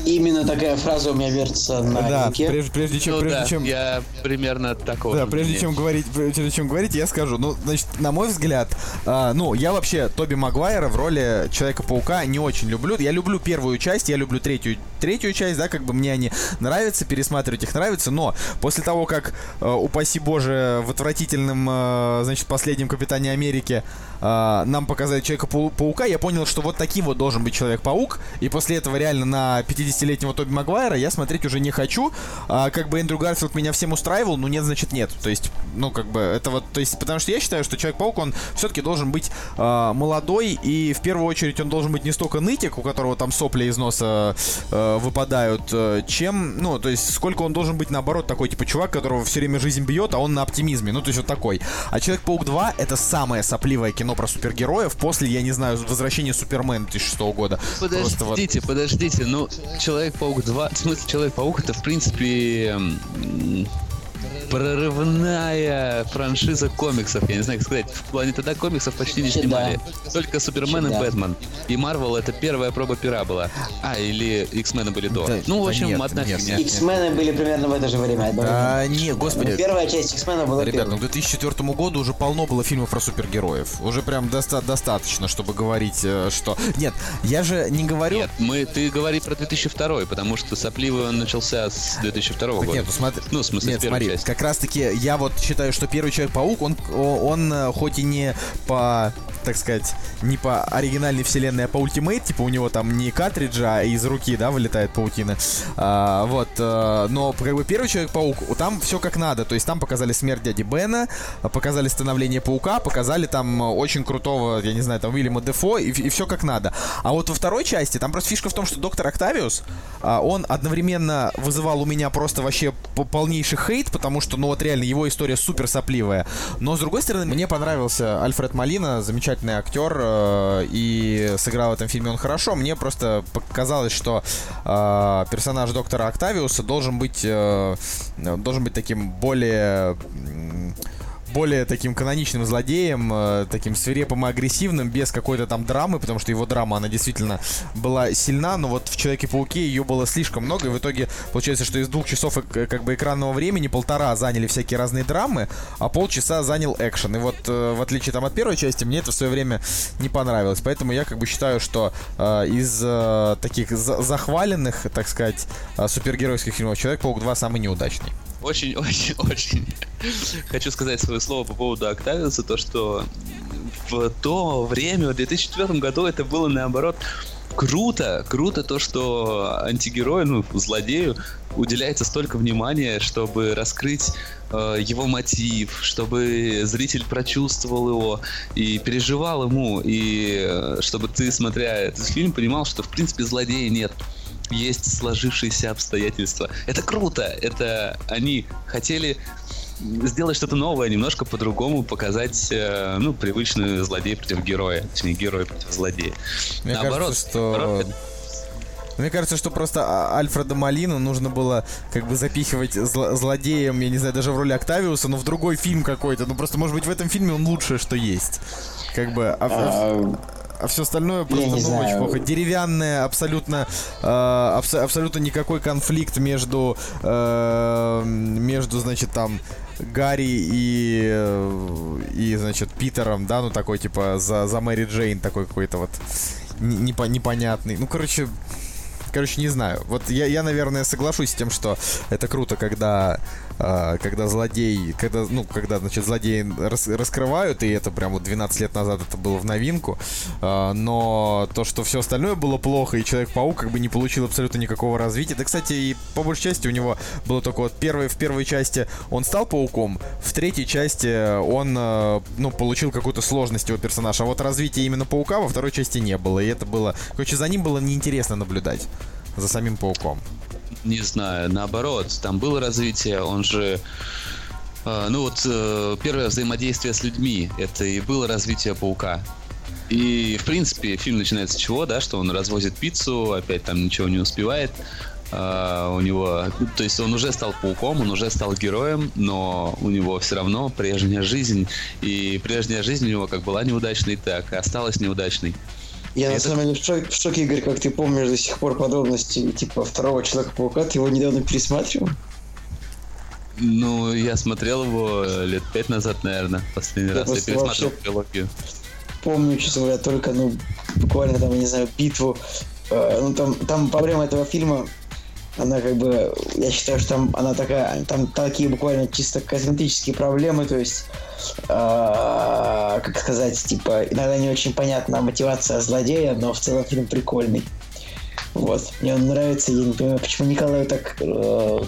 Именно такая фраза у меня вертится на Да, языке. прежде, прежде чем, Ну прежде да, чем, я примерно такого Да, прежде мнения. чем говорить, прежде чем говорить, я скажу. Ну, значит, на мой взгляд, а, ну, я вообще Тоби Магуайра в роли Человека-паука не очень люблю. Я люблю первую часть, я люблю третью, третью часть, да, как бы мне они нравятся, пересматривать их нравится, но после того, как, э, упаси боже, в отвратительном, э, значит, последнем Капитане Америки э, нам показали Человека-паука, я понял, что вот таким вот должен быть Человек-паук, и после этого реально на 50-летнего Тоби Магуайра я смотреть уже не хочу. А, как бы Эндрю Гарфилд меня всем устраивал, ну нет, значит нет. То есть, ну как бы это вот, то есть, потому что я считаю, что Человек-паук, он все-таки должен быть а, молодой, и в первую очередь он должен быть не столько нытик, у которого там сопли из носа э, выпадают, э, чем, ну, то есть, сколько он должен быть наоборот такой, типа, чувак, которого все время жизнь бьет, а он на оптимизме, ну, то есть вот такой. А Человек-паук 2 это самое сопливое кино про супергероев. После, я не знаю, возвращения Супермена 2006 года. Просто вот- Подождите, подождите, ну Человек-паук 2, в смысле Человек-паук это в принципе прорывная франшиза комиксов, я не знаю, как сказать, в плане тогда комиксов почти не снимали. да. Только Супермен и. Бэтмен. И Марвел это первая проба пера была. А, или X-мены были до. Да, ну, в общем, нет, одна нет, фигня. X-мены были примерно в это же время. Да, не, Ну, господи. первая часть X-менов была Ребят, ну к 2004 году уже полно было фильмов про супергероев. Уже прям доста- достаточно, чтобы говорить, э, что... Нет, я же не говорю... Нет, мы, ты говори про 2002, потому что сопливый он начался с 2002 Так года. нет, ну смотри, Ну, в смысле, нет, с первой смотри, как раз таки я вот считаю, что первый Человек-паук, он, он э, хоть и не по, так сказать, не по оригинальной вселенной, а по ультимейт, типа у него там не картриджа, а из руки, да, вылетает паутина. А, вот, э, но как бы первый Человек-паук, там все как надо, то есть там показали смерть дяди Бена, показали становление паука, показали там очень крутого, я не знаю, там Уильяма Дефо, и, все как надо. А вот во второй части, там просто фишка в том, что доктор Октавиус, а, он одновременно вызывал у меня просто вообще полнейший хейт, потому что, ну вот реально, его история супер сопливая. Но, с другой стороны, мне понравился Альфред Малина, замечательный актер, э, и сыграл в этом фильме он хорошо. Мне просто показалось, что э, персонаж доктора Октавиуса должен быть, э, должен быть таким более... м, более таким каноничным злодеем, э, таким свирепым и агрессивным, без какой-то там драмы, потому что его драма, она действительно была сильна, но вот в Человеке-пауке ее было слишком много, и в итоге получается, что из двух часов э, как бы экранного времени полтора заняли всякие разные драмы, а полчаса занял экшен. И вот э, в отличие там от первой части, мне это в свое время не понравилось. Поэтому я как бы считаю, что из таких за- захваленных, так сказать, супергеройских фильмов Человек-паук 2 самый неудачный. Очень, (laughs) очень, очень. Хочу сказать свое слово по поводу Октавиуса, то что в то время, в 2004 году это было наоборот круто, круто то, что антигерою, ну, злодею уделяется столько внимания, чтобы раскрыть э, его мотив, чтобы зритель прочувствовал его и переживал ему, и э, чтобы ты, смотря этот фильм, понимал, что в принципе злодея нет есть сложившиеся обстоятельства. Это круто. Это они хотели сделать что-то новое, немножко по-другому показать, э, ну, привычный злодей против героя, точнее, герой против злодея. Мне Наоборот, кажется, что... наоборот, Мне кажется, что просто а- Альфреда Малину нужно было как бы запихивать зло- злодеем, я не знаю, даже в роли Октавиуса, но в другой фильм какой-то. Ну просто, может быть, в этом фильме он лучшее, что есть. Как бы... А, А, все остальное просто ну, знаю. очень плохо. Деревянное, абсолютно, э, абс- абсолютно никакой конфликт между, э, между, значит, там Гарри и, и, значит, Питером, да, ну такой типа за, за Мэри Джейн такой какой-то вот непо- непонятный. Ну, короче, короче, не знаю. Вот я, я, наверное, соглашусь с тем, что это круто, когда, когда злодей, когда, ну, когда, значит, злодеи рас- раскрывают, и это прям вот 12 лет назад это было в новинку, Э, но то, что все остальное было плохо, и Человек-паук как бы не получил абсолютно никакого развития. Да, кстати, и по большей части у него было только вот первый, в первой части он стал пауком, в третьей части он, э, ну, получил какую-то сложность его персонажа, а вот развития именно паука во второй части не было, и это было, короче, за ним было неинтересно наблюдать за самим пауком. Не знаю, наоборот, там было развитие, он же... э, ну вот э, первое взаимодействие с людьми, это и было развитие паука. И, в принципе, фильм начинается с чего, да, что он развозит пиццу, опять там ничего не успевает. А, у него, то есть он уже стал пауком, он уже стал героем, но у него все равно прежняя жизнь. И прежняя жизнь у него как была неудачной, так и осталась неудачной. Я на Это- самом деле в шоке, в шоке, Игорь, как ты помнишь до сих пор подробности типа второго Человека-паука, ты его недавно пересматривал? Ну, я смотрел его э, лет пять назад, наверное, последний Я раз. Я пересмотрел вообще- трилогию. Помню, честно говоря, только, ну, буквально там, я не знаю, битву. Э, ну, там, там проблема этого фильма, она как бы, я считаю, что там она такая, там такие буквально чисто косметические проблемы, то есть, как сказать, типа, иногда не очень понятна мотивация злодея, но в целом фильм прикольный. Вот. Мне он нравится, я не понимаю, почему Николай так э,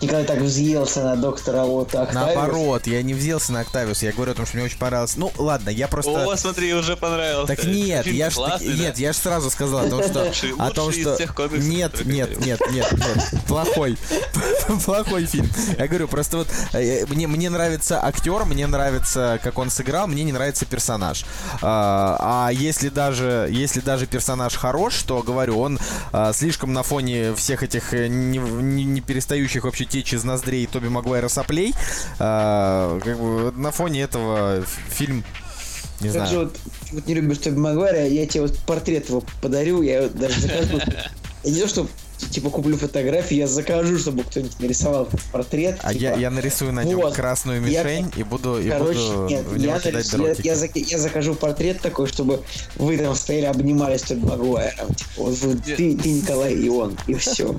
Николай так взъелся на доктора вот Октавиуса. Наоборот, я не взялся на Октавиус, я говорю о том, что мне очень понравилось. Ну, ладно, я просто... О, смотри, уже понравился. Так нет, Фильм я ж, классный, да? нет, я ж сразу сказал о том, что, Лучший- о том, что комиксов, нет, нет, нет, нет, нет, плохой, (laughs) плохой фильм. Я говорю, просто вот э, мне мне нравится актер, мне нравится, как он сыграл, мне не нравится персонаж. А а если даже если даже персонаж хорош, то говорю, он а, слишком на фоне всех этих э, не, не- не перестающих вообще течь из ноздрей Тоби Магуайра соплей, а, как бы на фоне этого фильм не Как знаю. же вот, вот не любишь Тоби Магуайра, я тебе вот портрет его подарю, я его даже закажу. (laughs) Я не то, что типа куплю фотографии, я закажу, чтобы кто-нибудь нарисовал портрет. А типа. я, я нарисую на нем Вот. красную Я- мишень и буду, и Короче, буду нет, в него я, кидать нарисую- я, я зак- я закажу портрет такой, чтобы вы там стояли, обнимались с Тоби Магуайром. Типа, вот вы- ты, ты, Николай и он, и все.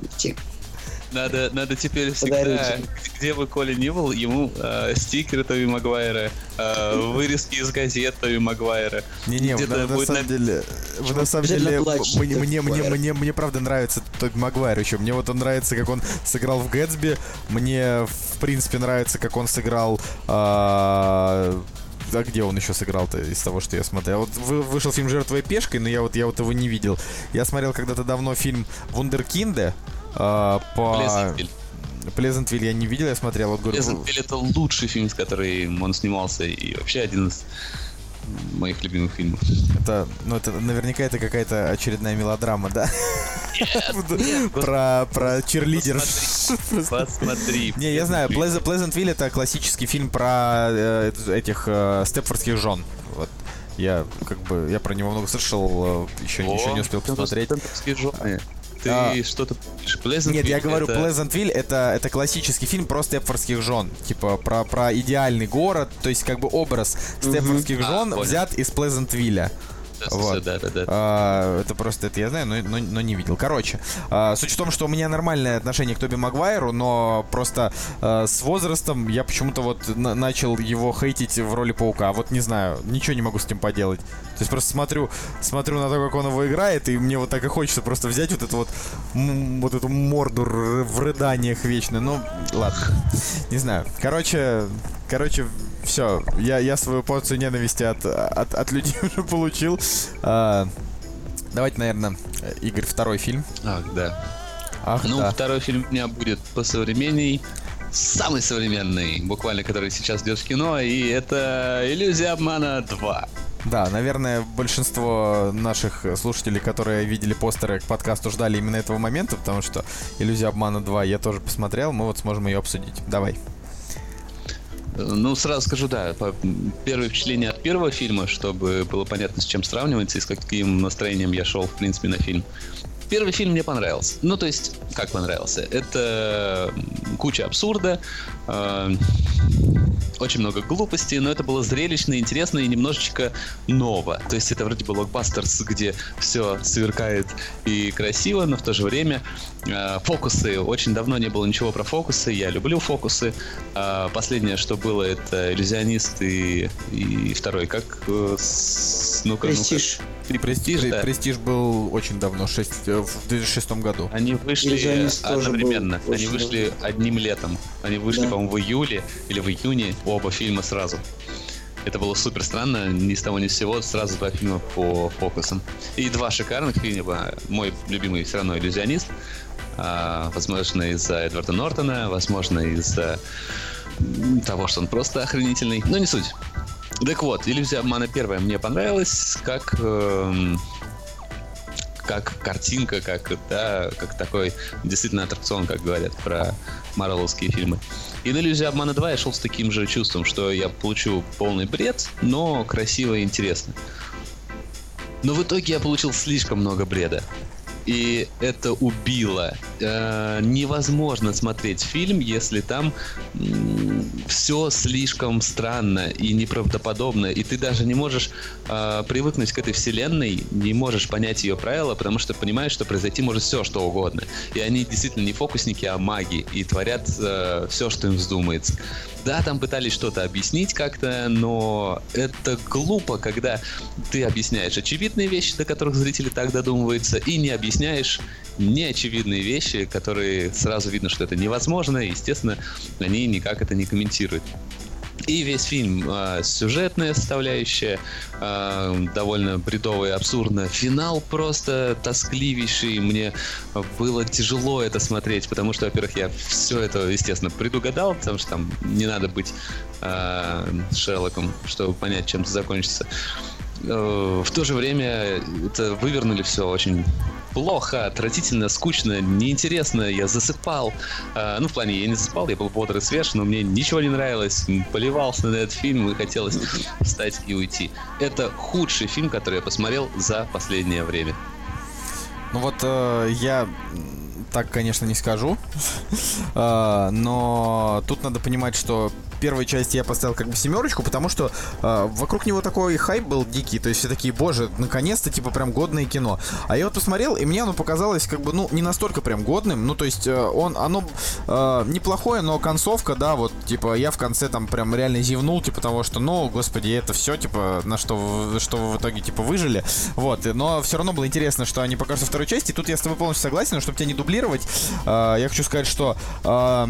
Надо, надо теперь всегда, где бы Коля ни был, ему э, стикеры Тоби Магуайра, э, вырезки из газет Тоби Магуайра. Не-не, на, на самом деле, вы на самом деле, мне, мне, мне, мне, мне правда нравится Тоби Магуайр еще. Мне вот он нравится, как он сыграл в Гэтсби. Мне, в принципе, нравится, как он сыграл... а, а где он еще сыграл-то из того, что я смотрел? Вот вы- вышел фильм «Жертвой пешкой», но я вот, я вот его не видел. Я смотрел когда-то давно фильм «Вундеркинде», а, по... Плезантвиль. Плезантвиль я не видел, я смотрел. Вот говорю, Плезантвиль это лучший фильм, с которым он снимался, и вообще один из моих любимых фильмов. Это, ну, это наверняка это какая-то очередная мелодрама, да? Про, про черлидер. Посмотри. Не, я знаю, Pleas- Pleasantville это классический фильм про э, этих э, степфордских жен. Вот. Я как бы я про него много слышал, э, еще, еще не успел посмотреть. Ты А. что-то пишешь? Pleasantville Нет, я говорю, это- Pleasantville это, это классический фильм про степфордских жен. Типа про, про идеальный город, то есть как бы образ степфордских А, жен понял. взят из Вот. Да, да, да. А, это просто это я знаю, но, но, но не видел. Короче, а, суть в том, что у меня нормальное отношение к Тоби Магуайру, но просто а, с возрастом я почему-то вот на- начал его хейтить в роли паука. Вот не знаю, ничего не могу с этим поделать. То есть просто смотрю, смотрю на то, как он его играет, и мне вот так и хочется просто взять вот эту вот, вот эту морду в рыданиях вечно. Ну, ладно. Не знаю. Короче, короче, все. Я, я свою порцию ненависти от, от, от людей (laughs) уже получил. А, давайте, наверное, Игорь, второй фильм. Ах, да. Ах, Ну, да. второй фильм у меня будет посовременней. Самый современный, буквально, который сейчас идет в кино, и это «Иллюзия обмана 2». Да, наверное, большинство наших слушателей, которые видели постеры к подкасту, ждали именно этого момента, потому что «Иллюзия обмана 2» я тоже посмотрел, мы вот сможем ее обсудить. Давай. Ну, сразу скажу, да, первое впечатление от первого фильма, чтобы было понятно, с чем сравнивается и с каким настроением я шел, в принципе, на фильм. Первый фильм мне понравился. Ну, то есть, как понравился? Это куча абсурда, очень много глупостей, но это было зрелищно, интересно и немножечко ново. То есть это вроде бы блокбастерс, где все сверкает и красиво, но в то же время э, фокусы. Очень давно не было ничего про фокусы. Я люблю фокусы. А последнее, что было, это иллюзионист и, и второй, как э, с- ну-ка, ну-ка. Престиж. Три престиж, Пре- да. Престиж был очень давно, шесть- э, в 2006 году. Они вышли одновременно. Они вышли одним летом. Они вышли, Да. По-моему, в июле или в июне оба фильма сразу. Это было супер странно, ни с того ни с сего, сразу два фильма по фокусам. И два шикарных фильма. Мой любимый все равно иллюзионист. А, возможно, из-за Эдварда Нортона, возможно, из-за того, что он просто охренительный. Но не суть. Так вот, иллюзия обмана первая мне понравилась, как эм, как картинка, как, да, как такой действительно аттракцион, как говорят про марвеловские фильмы. И на «Иллюзию обмана 2» я шел с таким же чувством, что я получу полный бред, но красиво и интересно. Но в итоге я получил слишком много бреда и это убило. Э, невозможно смотреть фильм, если там все слишком странно и неправдоподобно, и ты даже не можешь э, привыкнуть к этой вселенной, не можешь понять ее правила, потому что понимаешь, что произойти может все, что угодно. И они действительно не фокусники, а маги, и творят э, все, что им вздумается. Да, там пытались что-то объяснить как-то, но это глупо, когда ты объясняешь очевидные вещи, до которых зрители так додумываются, и не объясняешь неочевидные вещи, которые сразу видно, что это невозможно, и, естественно, они никак это не комментируют. И весь фильм э, сюжетная составляющая, э, довольно бредовая и абсурдная. Финал просто тоскливейший. Мне было тяжело это смотреть, потому что, во-первых, я все это, естественно, предугадал, потому что там не надо быть э, Шерлоком, чтобы понять, чем это закончится. Э, в то же время это вывернули все очень плохо, отвратительно, скучно, неинтересно, я засыпал. А, ну, в плане, я не засыпал, я был бодр и свеж, но мне ничего не нравилось, поливался на этот фильм и хотелось встать и уйти. Это худший фильм, который я посмотрел за последнее время. Ну вот э, я так, конечно, не скажу. А, (laughs) но тут надо понимать, что первой части я поставил как бы семерочку, потому что э, вокруг него такой хайп был дикий, то есть все такие, боже, наконец-то, типа, прям годное кино. А я вот посмотрел, и мне оно показалось, как бы, ну, не настолько прям годным, ну, то есть э, он, оно э, неплохое, но концовка, да, вот, типа, я в конце там прям реально зевнул, типа, того, что, ну, господи, это все, типа, на что, что вы в итоге, типа, выжили, вот, но все равно было интересно, что они покажут второй части, тут я с тобой полностью согласен, но чтобы тебя не дублировать, э, я хочу сказать, что э,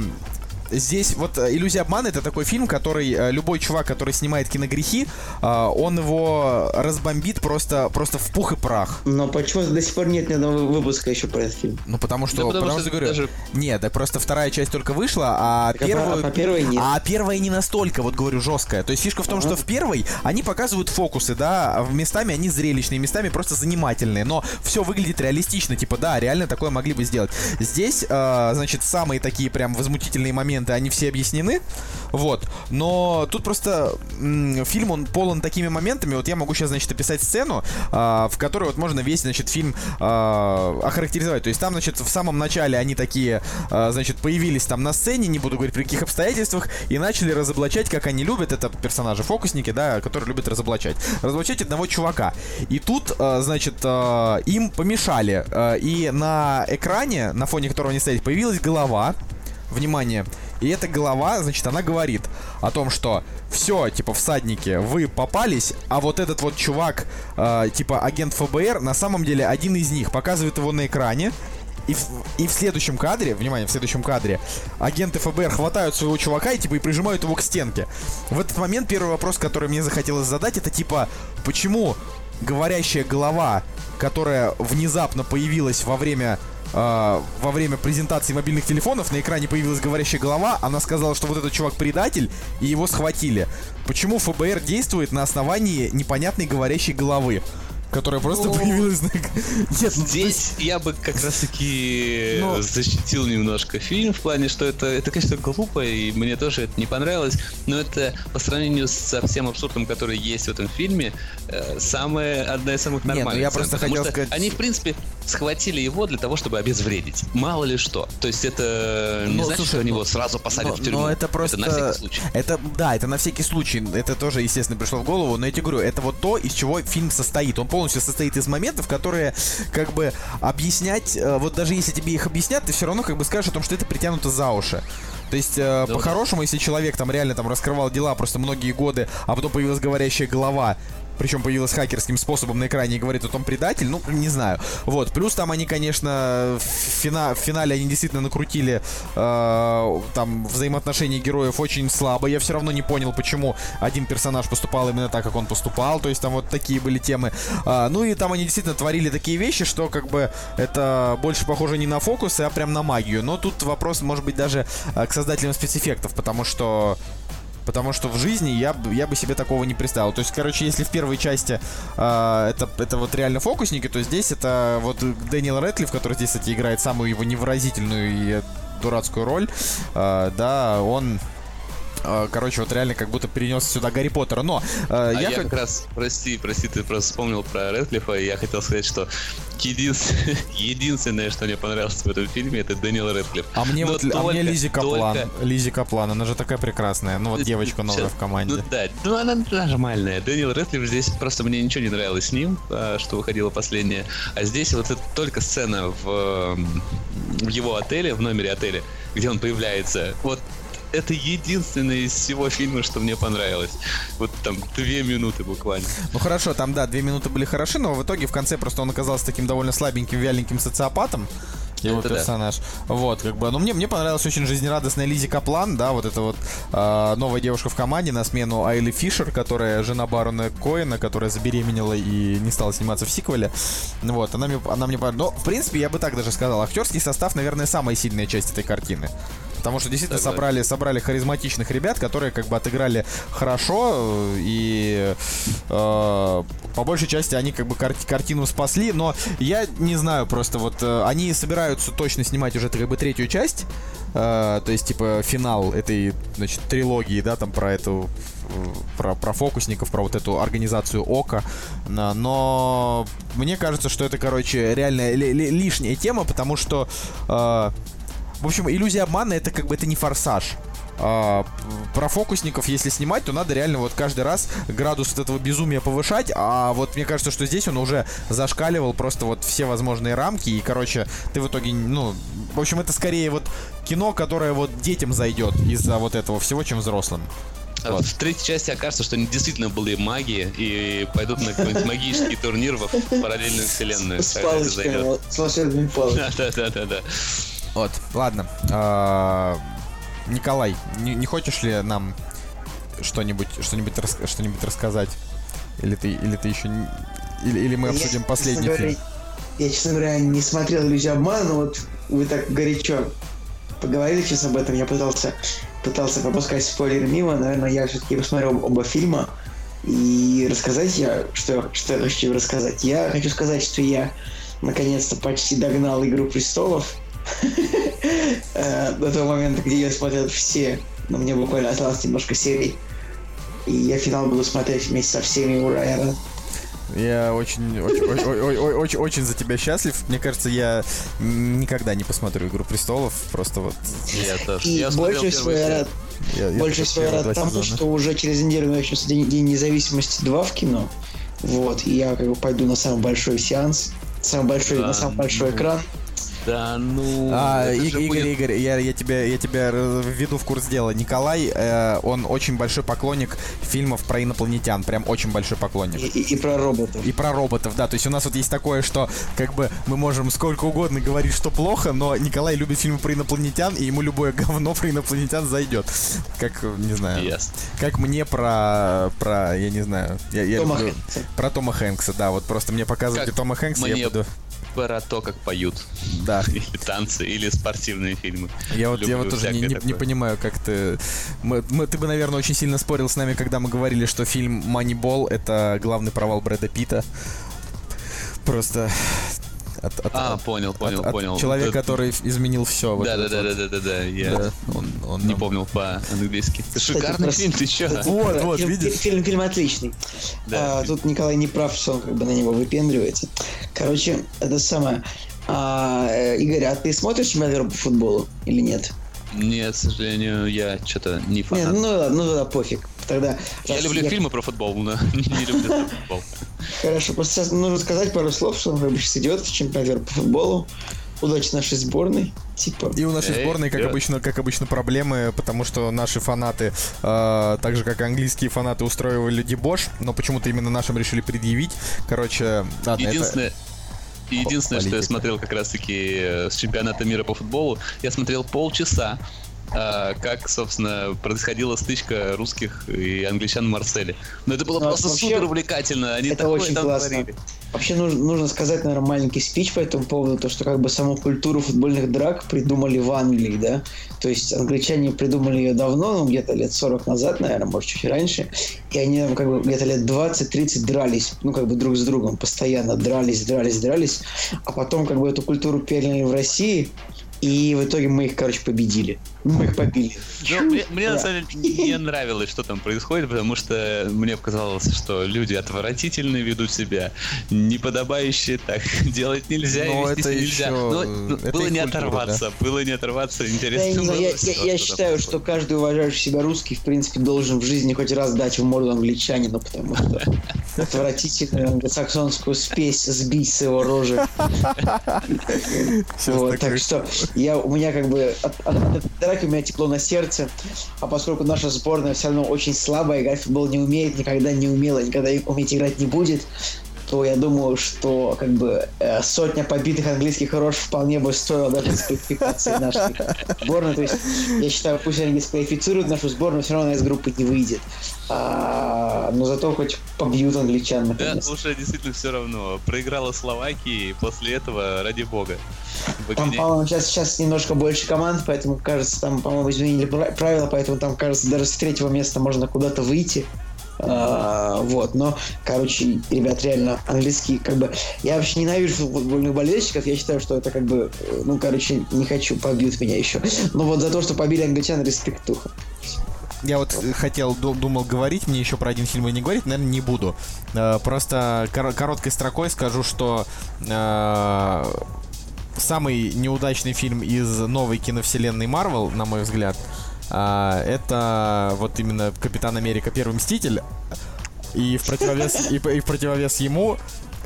здесь вот э, «Иллюзия обмана» — это такой фильм, который э, любой чувак, который снимает киногрехи, э, он его разбомбит просто, просто в пух и прах. Но почему до сих пор нет ни одного выпуска еще про этот фильм? Ну, потому что... Да, потому, потому что, что говорю, даже... Нет, так просто вторая часть только вышла, а так первую... А, по первой нет. А первая не настолько, вот говорю, жесткая. То есть фишка в том, ага. что в первой они показывают фокусы, да, а местами они зрелищные, местами просто занимательные, но все выглядит реалистично, типа, да, реально такое могли бы сделать. Здесь, э, значит, самые такие прям возмутительные моменты моменты, они все объяснены, вот, но тут просто фильм, он полон такими моментами, вот я могу сейчас, значит, описать сцену, э, в которой вот можно весь, значит, фильм э, охарактеризовать, то есть там, значит, в самом начале они такие, э, значит, появились там на сцене, не буду говорить при каких обстоятельствах, и начали разоблачать, как они любят, это персонажи-фокусники, да, которые любят разоблачать, разоблачать одного чувака, и тут, э, значит, э, им помешали, э, и на экране, на фоне которого они стоят, появилась голова, внимание, и эта голова, значит, она говорит о том, что все, типа, всадники, вы попались, а вот этот вот чувак, э, типа, агент ФБР, на самом деле один из них, показывает его на экране, и в, и в следующем кадре, внимание, в следующем кадре, агенты ФБР хватают своего чувака и типа и прижимают его к стенке. В этот момент первый вопрос, который мне захотелось задать, это типа, почему говорящая голова, которая внезапно появилась во время э, во время презентации мобильных телефонов на экране появилась говорящая голова, она сказала, что вот этот чувак предатель, и его схватили. Почему ФБР действует на основании непонятной говорящей головы? которая просто ну, появилась на... Нет, ну, здесь ну, я бы как раз-таки но... защитил немножко фильм в плане, что это, это, конечно, глупо, и мне тоже это не понравилось, но это по сравнению со всем абсурдом, который есть в этом фильме, э, самая, одна из самых нормальных. Нет, ну я просто хотел сказать... Они, в принципе, схватили его для того, чтобы обезвредить. Мало ли что. То есть это не ну, значит, слушай, что они его сразу посадят но, в тюрьму. Но это просто... Это на всякий случай. Это, да, это на всякий случай. Это тоже, естественно, пришло в голову, но я тебе говорю, это вот то, из чего фильм состоит. Он полностью состоит из моментов, которые как бы объяснять, э, вот даже если тебе их объяснят, ты все равно как бы скажешь о том, что это притянуто за уши. То есть, э, по-хорошему, если человек там реально там раскрывал дела просто многие годы, а потом появилась говорящая голова, причем появилась хакерским способом на экране и говорит о том предатель, ну, не знаю. Вот, плюс там они, конечно, в, фина в финале они действительно накрутили э, там взаимоотношения героев очень слабо. Я все равно не понял, почему один персонаж поступал именно так, как он поступал. То есть там вот такие были темы. Э, ну и там они действительно творили такие вещи, что как бы это больше похоже не на фокусы, а прям на магию. Но тут вопрос, может быть, даже э, к создателям спецэффектов, потому что Потому что в жизни я, я бы себе такого не представил. То есть, короче, если в первой части э, это, это вот реально фокусники, то здесь это вот Дэниел Рэдклифф, который здесь, кстати, играет самую его невыразительную и дурацкую роль, э, да, он короче, вот реально как будто перенес сюда Гарри Поттера. Но э, А я, я, как раз, прости, прости, ты просто вспомнил про Рэдклиффа, и я хотел сказать, что единственное, (laughs) единственное, что мне понравилось в этом фильме, это Дэниел Рэдклифф. А мне Но вот а мне только- Лизи Каплан. только- Лизи Каплан, она же такая прекрасная. Ну вот девочка новая Сейчас, в команде. Ну да, ну она нормальная. Дэниел Рэдклифф здесь просто мне ничего не нравилось с ним, а, что выходило последнее. А здесь вот это только сцена в, в его отеле, в номере отеля, где он появляется. Вот это единственное из всего фильма, что мне понравилось. Вот там две минуты буквально. Ну хорошо, там да, две минуты были хороши, но в итоге в конце просто он оказался таким довольно слабеньким, вяленьким социопатом. Его Это да. персонаж. Вот, как бы. Но мне, мне понравилась очень жизнерадостная Лизи Каплан, да, вот эта вот э, новая девушка в команде на смену Айли Фишер, которая жена барона Коэна, которая забеременела и не стала сниматься в сиквеле. Вот, она мне, она мне понравилась. Но, в принципе, я бы так даже сказал, актерский состав, наверное, самая сильная часть этой картины. Потому что действительно Согласен. собрали, собрали харизматичных ребят, которые как бы отыграли хорошо, э, и э, по большей части они как бы кар- картину спасли, но я не знаю просто вот э, они собираются точно снимать уже как бы третью часть, э, то есть типа финал этой значит трилогии, да, там про эту э, про, про фокусников, про вот эту организацию Ока, но мне кажется, что это, короче, реально ли- ли- лишняя тема, потому что э, в общем, иллюзия обмана это как бы это не форсаж. А, про фокусников, если снимать, то надо реально вот каждый раз градус вот этого безумия повышать. А вот мне кажется, что здесь он уже зашкаливал просто вот все возможные рамки. И, короче, ты в итоге, ну, в общем, это скорее вот кино, которое вот детям зайдет из-за вот этого всего, чем взрослым. А Вот. В третьей части окажется, что они действительно были маги и пойдут на какой-нибудь магический турнир в параллельную вселенную. С палочками, с волшебными палочками. Да, да, да, да. Вот, ладно. А, Николай, не, не хочешь ли нам что-нибудь что-нибудь рас- что-нибудь рассказать? Или ты, или ты еще или, или мы Я, обсудим честно последний говоря, фильм? Я, честно говоря, не смотрел «Иллюзию обмана», но вот вы так горячо поговорили сейчас об этом. Я пытался, пытался пропускать спойлеры мимо. Наверное, я все-таки посмотрел оба фильма. И рассказать я, что, что я хочу рассказать. Я хочу сказать, что я наконец-то почти догнал «Игру престолов». Э, До того момента, где я смотрел все. Но мне буквально осталось немножко серий. И я финал буду смотреть вместе со всеми. Ура, я рад. Я очень, очень, очень, за тебя счастлив. Мне кажется, я никогда не посмотрю Игру престолов. Просто вот. Я тоже. И Я больше всего я рад, Я, больше всего я первые рад тому, сезона. что уже через неделю начнется День, День независимости 2 в кино. Вот, и я как бы пойду на самый большой сеанс, самый большой, Да, на самый большой ну, экран. Да, ну... А, И- Игорь, будет- Игорь, я, я тебя, я тебя введу в курс дела. Николай, э, он очень большой поклонник фильмов про инопланетян, прям очень большой поклонник. И, и- и про роботов. И про роботов, да. То есть у нас вот есть такое, что как бы мы можем сколько угодно говорить, что плохо, но Николай любит фильмы про инопланетян, и ему любое говно про инопланетян зайдет. Как, не знаю, Ясно. как мне про, про, я не знаю, я, я Тома люблю- Хэнкса. про Тома Хэнкса, да, вот просто мне показывайте Как Тома Хэнкса, мне я буду, Про то, как поют. да. (laughs) Или танцы, или спортивные фильмы. Я вот, я вот тоже не, не- не понимаю, как ты... Мы, мы- ты бы, наверное, очень сильно спорил с нами, когда мы говорили, что фильм «Манибол» — это главный провал Брэда Питта. Просто... От, от- А, от- понял, понял, от- от понял. человека, Это- который изменил все. Да, да, да, да, да, да, да. Я он, он не нам- помнил по-английски. Шикарный фильм, ты чё? (laughs) Вот, вот, видишь? Фильм, фильм отличный. Да. А, тут Николай не прав, что он как бы на него выпендривается. Короче, это самое. А, э, Игорь, а ты смотришь чемпионат по футболу или нет? Нет, к сожалению, я что-то не Нет, фанат. ну ладно, ну тогда пофиг. Тогда Я люблю фильмы про футбол, но (laughs) не люблю (laughs) футбол. Хорошо, просто сейчас нужно сказать пару слов, что он сейчас идет в чемпионат по футболу. Удачи нашей сборной. Типа. И у нашей сборной, как обычно, как обычно, проблемы, потому что наши фанаты, э, так же как и английские фанаты, устроивали дебош, но почему-то именно нашим решили предъявить. Короче, ладно, это- Единственное, единственное, что я политика. смотрел как раз-таки э, с чемпионата мира по футболу, я смотрел полчаса, как, собственно, происходила стычка русских и англичан в Марселе. Но это было Ну, просто вообще, супер увлекательно. Они это очень классно. творили. Вообще нужно, нужно сказать, наверное, маленький спич по этому поводу, то, что как бы саму культуру футбольных драк придумали в Англии, да. То есть англичане придумали ее давно, ну, где-то лет 40 назад, наверное, может, чуть раньше. И они там как бы где-то лет 20-30 дрались, ну, как бы друг с другом, постоянно дрались, дрались, дрались. А потом как бы эту культуру переняли в России, И в итоге мы их, короче, победили. Мы их побили. Ну, мне, мне на самом деле не нравилось, что там происходит, потому что мне показалось, что люди отвратительно ведут себя, неподобающе так (laughs) делать нельзя, Но и вести это нельзя. еще- Но, это было не культура, оторваться, было не оторваться, Я, интересно знаю, было я, я- я что там считаю, что происходит. каждый уважающий себя русский, в принципе, должен в жизни хоть раз дать в морду англичанину, потому что отвратительную англосаксонскую спесь сбить с его рожи. Вот, так что я, у меня как бы от, от- от этой драки у меня тепло на сердце, а поскольку наша сборная все равно очень слабая, играть в футбол не умеет, никогда не умела, никогда уметь играть не будет, то я думаю, что как бы э, сотня побитых английских рож вполне бы стоила даже дисквалификации нашей сборной. То есть я считаю, пусть они дисквалифицируют нашу сборную, все равно она из группы не выйдет. А, но зато хоть побьют англичан Да, наконец. уже действительно все равно. Проиграла Словакии, и после этого, ради бога. Там, по-моему, сейчас, сейчас немножко больше команд, поэтому, кажется, там, по-моему, изменили пра- правила, поэтому там, кажется, даже с третьего места можно куда-то выйти. А, вот, но, короче, ребят, реально, английский, как бы, я вообще ненавижу футбольных болельщиков, я считаю, что это как бы, ну, короче, не хочу, побьют меня еще. Но вот за то, что побили англичан, респектуха. Я вот хотел, ду- думал говорить, мне еще про один фильм и не говорить, наверное, не буду. Э, Просто кор- короткой строкой скажу, что э, самый неудачный фильм из новой киновселенной Марвел, на мой взгляд, э, это вот именно Капитан Америка Первый Мститель. И в противовес, (laughs) и, и в противовес ему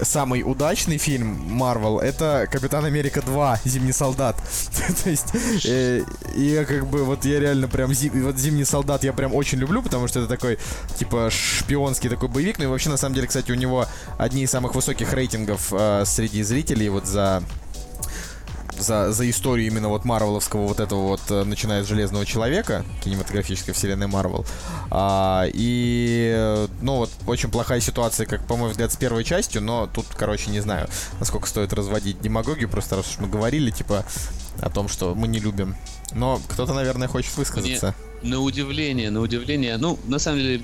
самый удачный фильм Марвел это Капитан Америка 2 Зимний солдат. (laughs) То есть, э, я как бы вот я реально прям зи- вот Зимний солдат я прям очень люблю, потому что это такой типа шпионский такой боевик. Ну и вообще на самом деле, кстати, у него одни из самых высоких рейтингов э, среди зрителей вот за за, за историю именно вот Марвеловского вот этого вот, э, начиная с Железного Человека, кинематографической вселенной Марвел. А, и, ну вот, очень плохая ситуация, как, по моему взгляд, с первой частью, но тут, короче, не знаю, насколько стоит разводить демагогию, просто раз уж мы говорили, типа, о том, что мы не любим. Но кто-то, наверное, хочет высказаться. На удивление, на удивление. Ну, на самом деле,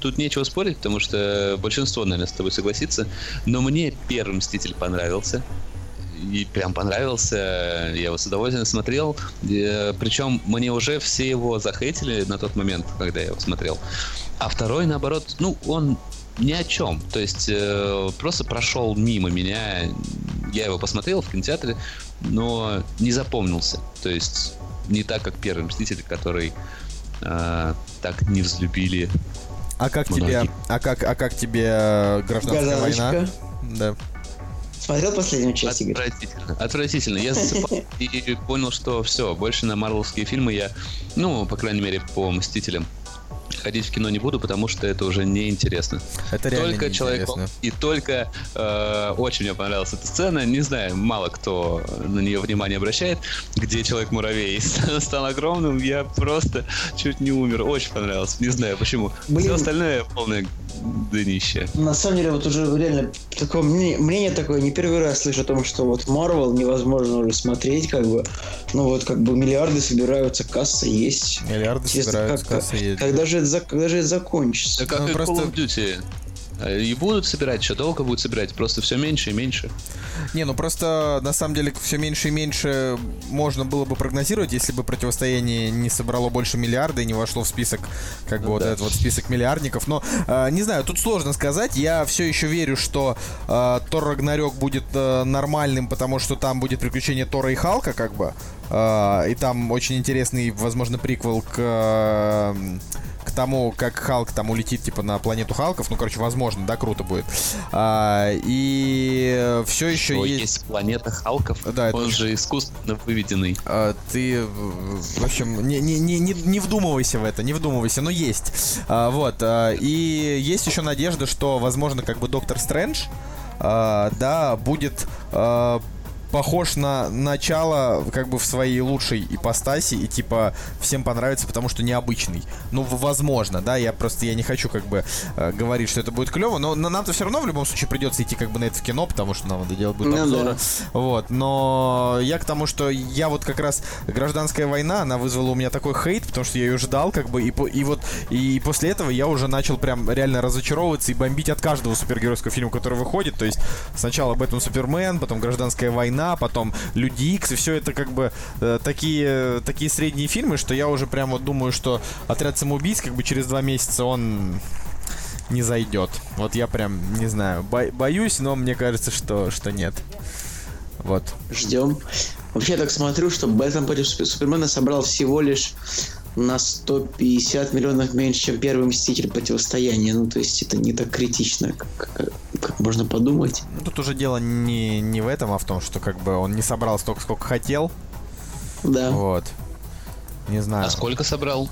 тут нечего спорить, потому что большинство, наверное, с тобой согласится. Но мне первый Мститель понравился. И прям понравился. Я его с удовольствием смотрел. Э, Причем мне уже все его захейтили на тот момент, когда я его смотрел. А второй, наоборот, ну, он ни о чем. То есть э, просто прошел мимо меня. Я его посмотрел в кинотеатре, но не запомнился. То есть не так, как первый Мститель, который э, так не взлюбили. А как Многие. тебе, а как, а как тебе э, гражданская война? Газаночка. Да. Смотрел последнюю часть, Игорь? Отвратительно. Отвратительно. Я засыпал (laughs) и понял, что все, больше на марвелские фильмы я, ну, по крайней мере, по Мстителям, ходить в кино не буду, потому что это уже неинтересно. Это реально только человек и только э, очень мне понравилась эта сцена. Не знаю, мало кто на нее внимание обращает, где человек муравей (laughs) стал огромным. Я просто чуть не умер. Очень понравилось. Не знаю почему. Блин. Все остальное полное днище. На самом деле, вот уже реально такое мнение, мнение такое, не первый раз слышу о том, что вот Марвел невозможно уже смотреть, как бы, ну вот как бы миллиарды собираются, касса есть. Миллиарды Интересно, собираются, как- касса едет. Когда же это, когда же это закончится? Да как Ну, и просто- Call of Duty. Э, И будут собирать, еще долго будут собирать, просто все меньше и меньше. Не, ну просто на самом деле все меньше и меньше можно было бы прогнозировать, если бы противостояние не собрало больше миллиарда и не вошло в список, как бы Ну вот да. этот вот список миллиардников. Но э, не знаю, тут сложно сказать. Я все еще верю, что э, Тор Рагнарёк будет э, нормальным, потому что там будет приключение Тора и Халка, как бы. Э, и там очень интересный, возможно, приквел к э, к тому, как Халк там улетит, типа, на планету Халков. Ну, короче, возможно, да, круто будет. А, и все еще Что, есть... есть планета Халков, Да, это он очень- же искусственно выведенный. А, ты, в общем, не, не, не, не, не вдумывайся в это, не вдумывайся, но есть. А, вот, а, и есть еще надежда, что, возможно, как бы Доктор Стрэндж, а, да, будет а, похож на начало, как бы в своей лучшей ипостаси, и типа всем понравится, потому что необычный. Ну, возможно, да, я просто, я не хочу как бы э, говорить, что это будет клево, но на- нам-то все равно в любом случае придется идти как бы на это в кино, потому что нам надо делать будет Ну обзоры. да. Вот, но я к тому, что я вот как раз гражданская война, она вызвала у меня такой хейт, потому что я ее ждал, как бы, и, по- и вот и после этого я уже начал прям реально разочаровываться и бомбить от каждого супергеройского фильма, который выходит. То есть сначала Бэтмен Супермен, потом Гражданская война, война, потом Люди Икс, и все это как бы э, такие, такие средние фильмы, что я уже прям вот думаю, что отряд самоубийц как бы через два месяца он не зайдет. Вот я прям не знаю, бо- боюсь, но мне кажется, что, что нет. Вот. Ждем. Вообще я так смотрю, что Бэтмен против Супермена собрал всего лишь на 150 миллионов меньше, чем первый Мститель противостояния. Ну, то есть это не так критично, как, как, можно подумать. Ну, тут уже дело не, не в этом, а в том, что как бы он не собрал столько, сколько хотел. Да. Вот. Не знаю. А сколько собрал?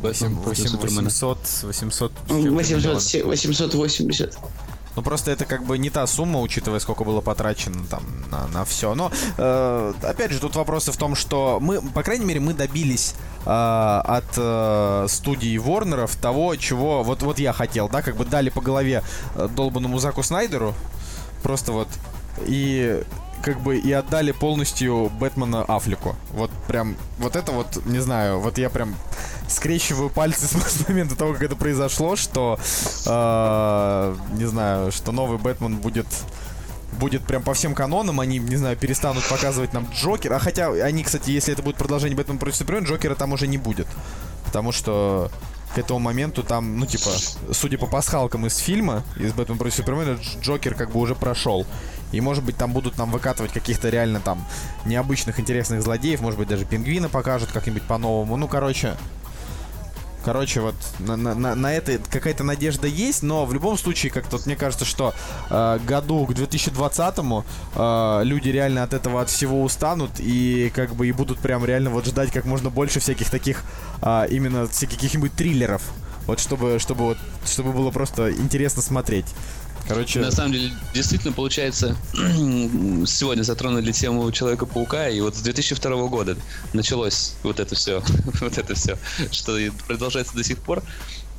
Восемь- Бэтмен против восемь- Супермена? 800, 800 с чем-то 800, миллионов. се- 880. Ну просто это как бы не та сумма, учитывая, сколько было потрачено там на, на все. Но э, опять же, тут вопросы в том, что мы, по крайней мере, мы добились э, от э, студии Ворнеров того, чего вот, вот я хотел, да, как бы дали по голове э, долбанному Заку Снайдеру, просто вот, и как бы и отдали полностью Бэтмена Аффлеку. Вот прям, вот это вот, не знаю, вот я прям скрещиваю пальцы (laughs) с, момента того, как это произошло, что, э, не знаю, что новый Бэтмен будет будет прям по всем канонам, они, не знаю, перестанут показывать нам Джокера. А хотя они, кстати, если это будет продолжение Бэтмен против Супермена, Джокера там уже не будет. Потому что к этому моменту там, ну, типа, судя по пасхалкам из фильма, из Бэтмен против Супермена, Дж- Джокер как бы уже прошел. И, может быть, там будут нам выкатывать каких-то реально там необычных, интересных злодеев. Может быть, даже пингвина покажут как-нибудь по-новому. Ну, короче, Короче, вот на, на- на- это какая-то надежда есть, но в любом случае, как-то вот мне кажется, что э, году к 2020-му э, люди реально от этого от всего устанут и как бы и будут прям реально вот ждать как можно больше всяких таких э, именно всяких каких-нибудь триллеров. Вот чтобы, чтобы вот, чтобы было просто интересно смотреть. Короче, На самом деле, действительно, получается, (clears throat) сегодня затронули тему Человека-паука, и вот с 2002 года началось вот это все, (laughs) вот это все, что продолжается до сих пор.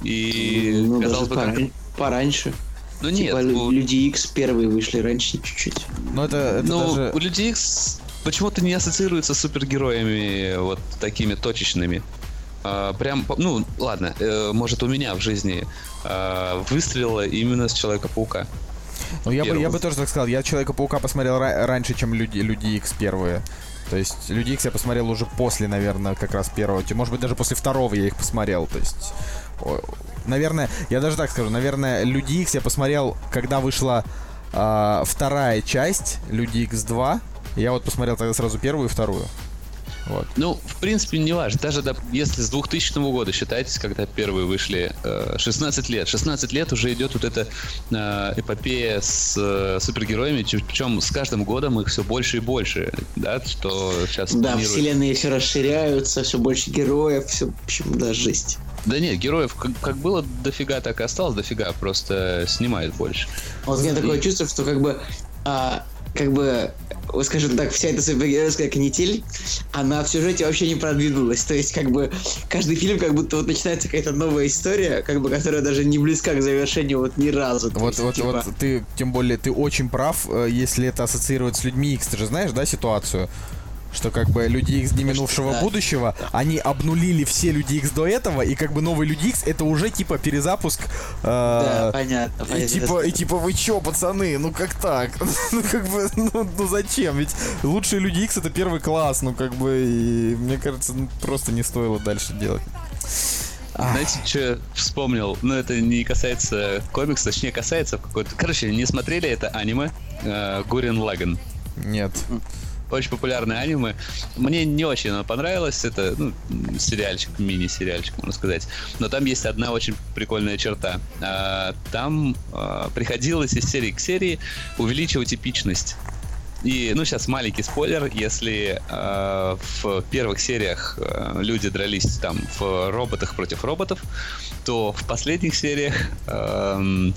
И ну, казалось даже бы, как... поран- пораньше. Ну нет, типа, ну, Люди Икс первые вышли раньше чуть-чуть. ну это, это ну, даже... у Людей Икс почему-то не ассоциируется с супергероями вот такими точечными. А, прям, ну, ладно, э, может у меня в жизни а, выстрелило именно с Человека-паука. Ну, я бы, я бы тоже так сказал. Я Человека-паука посмотрел ра- раньше, чем Люди, Люди Икс первые. То есть Люди Икс я посмотрел уже после, наверное, как раз первого. Может быть, даже после второго я их посмотрел. То есть, наверное, я даже так скажу, наверное, Люди Икс я посмотрел, когда вышла а, вторая часть Люди Икс 2. Я вот посмотрел тогда сразу первую и вторую. Вот. Ну, в принципе, не важно. Даже доп- если с 2000 года считайте, когда первые вышли, э, 16 лет. 16 лет уже идет вот эта э, эпопея с э, супергероями, причем с каждым годом их все больше и больше, да, что сейчас Да, планируют. вселенные все расширяются, все больше героев, все, в общем, да, жесть. Да нет, героев как, как было дофига, так и осталось дофига, просто снимают больше. Вот у меня И- такое чувство, что как бы, а, как бы, вот скажем так, вся эта супергеройская канитель, она в сюжете вообще не продвинулась. То есть, как бы, каждый фильм, как будто вот начинается какая-то новая история, как бы, которая даже не близка к завершению вот ни разу. То Вот, есть, вот, типа, вот ты, тем более, ты очень прав, э, если это ассоциировать с людьми X. Ты же знаешь, да, ситуацию? Что как бы люди X дни минувшего да. будущего, они обнулили все люди X до этого, и как бы новый люди X это уже типа перезапуск. э, Да, понятно. и понятно. типа, и типа, вы чё, пацаны, ну как так? (laughs) ну как бы, ну, ну зачем? Ведь лучшие люди X это первый класс, ну как бы, и мне кажется, ну, просто не стоило дальше делать. Знаете, что я вспомнил? Ну, это не касается комикса, точнее, касается какой-то... Короче, не смотрели это аниме э, Гурен Лаган. Нет. Очень популярное аниме. Мне не очень оно понравилось. Это ну, сериальчик, мини-сериальчик, можно сказать. Но там есть одна очень прикольная черта. А, Там а, приходилось из серии к серии увеличивать эпичность. И, ну, сейчас маленький спойлер, если э, в первых сериях э, люди дрались там в роботах против роботов, то в последних сериях эм,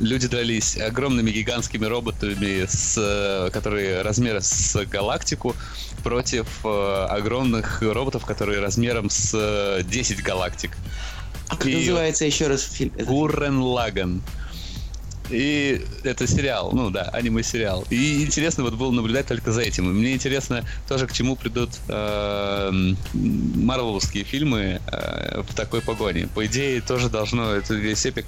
люди дрались огромными гигантскими роботами, с, э, которые размером с галактику, против э, огромных роботов, которые размером с э, 10 галактик. А как и- называется еще раз фильм? этот? Гуррен Лаган. И это сериал, ну да, аниме-сериал. И интересно вот было наблюдать только за этим. И мне интересно тоже, к чему придут эм, марвеловские фильмы э, в такой погоне. По идее, тоже должно, это весь эпик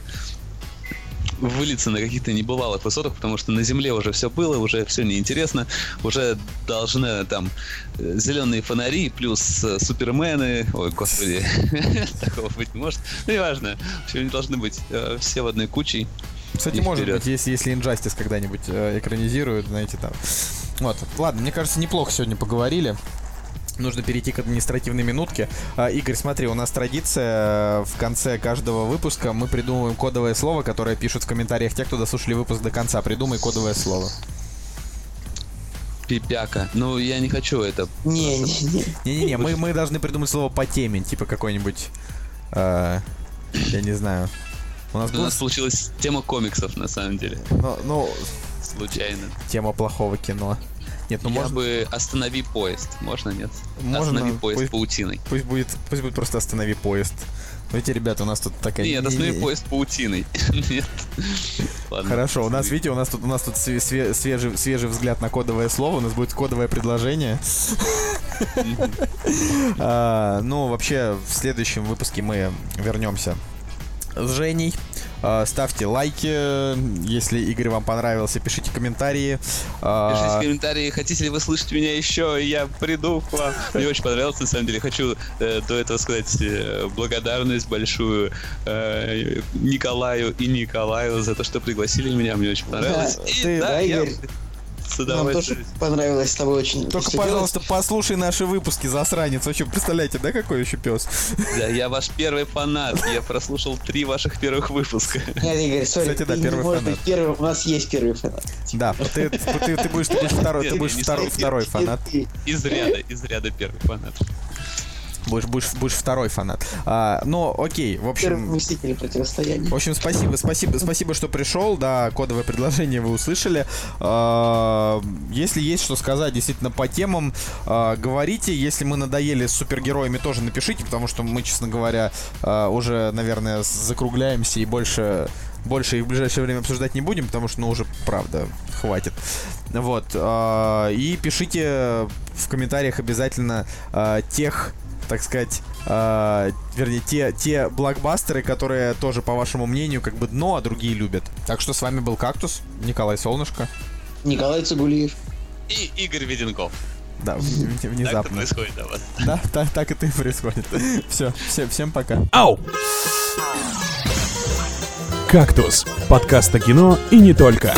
вылиться на каких-то небывалых высотах, потому что на Земле уже все было, уже все неинтересно, уже должны там э, зеленые фонари плюс э, супермены, ой, господи, (laughs) такого быть не может, ну, неважно, все они должны быть э, все в одной куче. Кстати, может быть, если, если Injustice когда-нибудь экранизируют, знаете, там. Вот, ладно, мне кажется, неплохо сегодня поговорили. Нужно перейти к административной минутке. А, Игорь, смотри, у нас традиция э, в конце каждого выпуска мы придумываем кодовое слово, которое пишут в комментариях те, кто дослушали выпуск до конца. Придумай кодовое слово. Пипяка. Ну, я не хочу это. Не-не-не. Не-не-не, мы, мы должны придумать слово по теме, типа какой-нибудь... э, я не знаю. У нас У нас будет... получилась тема комиксов, на самом деле. Ну, ну, Случайно. тема плохого кино. Нет, ну я можно... бы останови поезд. Можно, нет? Можно, Останови поезд пусть- паутиной. Пусть будет, пусть будет просто останови поезд. Видите, ребята, у нас тут такая... Нет, не- останови поезд паутиной. (laughs) Нет. Ладно. Хорошо, у нас, видите, у нас тут у нас тут све- све- свежий, свежий взгляд на кодовое слово, у нас будет кодовое предложение. (laughs) А, Ну, вообще, в следующем выпуске мы вернемся с Женей. А, Ставьте лайки, если Игорь вам понравился, пишите комментарии. А, Пишите комментарии, хотите ли вы слышать меня еще, я приду к вам. Мне очень понравилось, на самом деле. Хочу э, до этого сказать э, благодарность большую э, Николаю и Николаю за то, что пригласили меня. Мне очень понравилось. Да, И ты- да, да, я Игорь? С Нам тоже понравилось с тобой очень. Только, пожалуйста, послушай наши выпуски, засранец. Вообще, представляете, да, какой еще пес? Да, я ваш первый фанат. Я прослушал три ваших первых выпуска. делать- Нет, Игорь, сори, Кстати, да, первый можешь фанат. быть первым. У нас есть первый фанат. Да, ты, ты, ты будешь, ты будешь второй, ты будешь второй, второй фанат. Из ряда, из ряда первый фанат. Будешь, будешь, будешь второй фанат. А, ну, окей, в общем... мстители противостояния. В общем, спасибо, спасибо, спасибо, что пришел. Да, кодовое предложение вы услышали. А, Если есть что сказать действительно по темам, а, говорите. Если мы надоели с супергероями, тоже напишите, потому что мы, честно говоря, а, уже, наверное, закругляемся и больше больше их в ближайшее время обсуждать не будем, потому что, ну, уже, правда, хватит. Вот. а, И пишите в комментариях обязательно а, тех, так сказать, а, вернее, те, те блокбастеры, которые тоже, по вашему мнению, как бы дно, а другие любят. Так что с вами был Кактус, Николай Солнышко. Николай Цугулиев. И Игорь Веденков. Да, в- Так это внезапно. происходит у вас. Да, так, так это и происходит. (laughs) Все, всем, всем пока. Ау! «Кактус» — подкаст о кино и не только.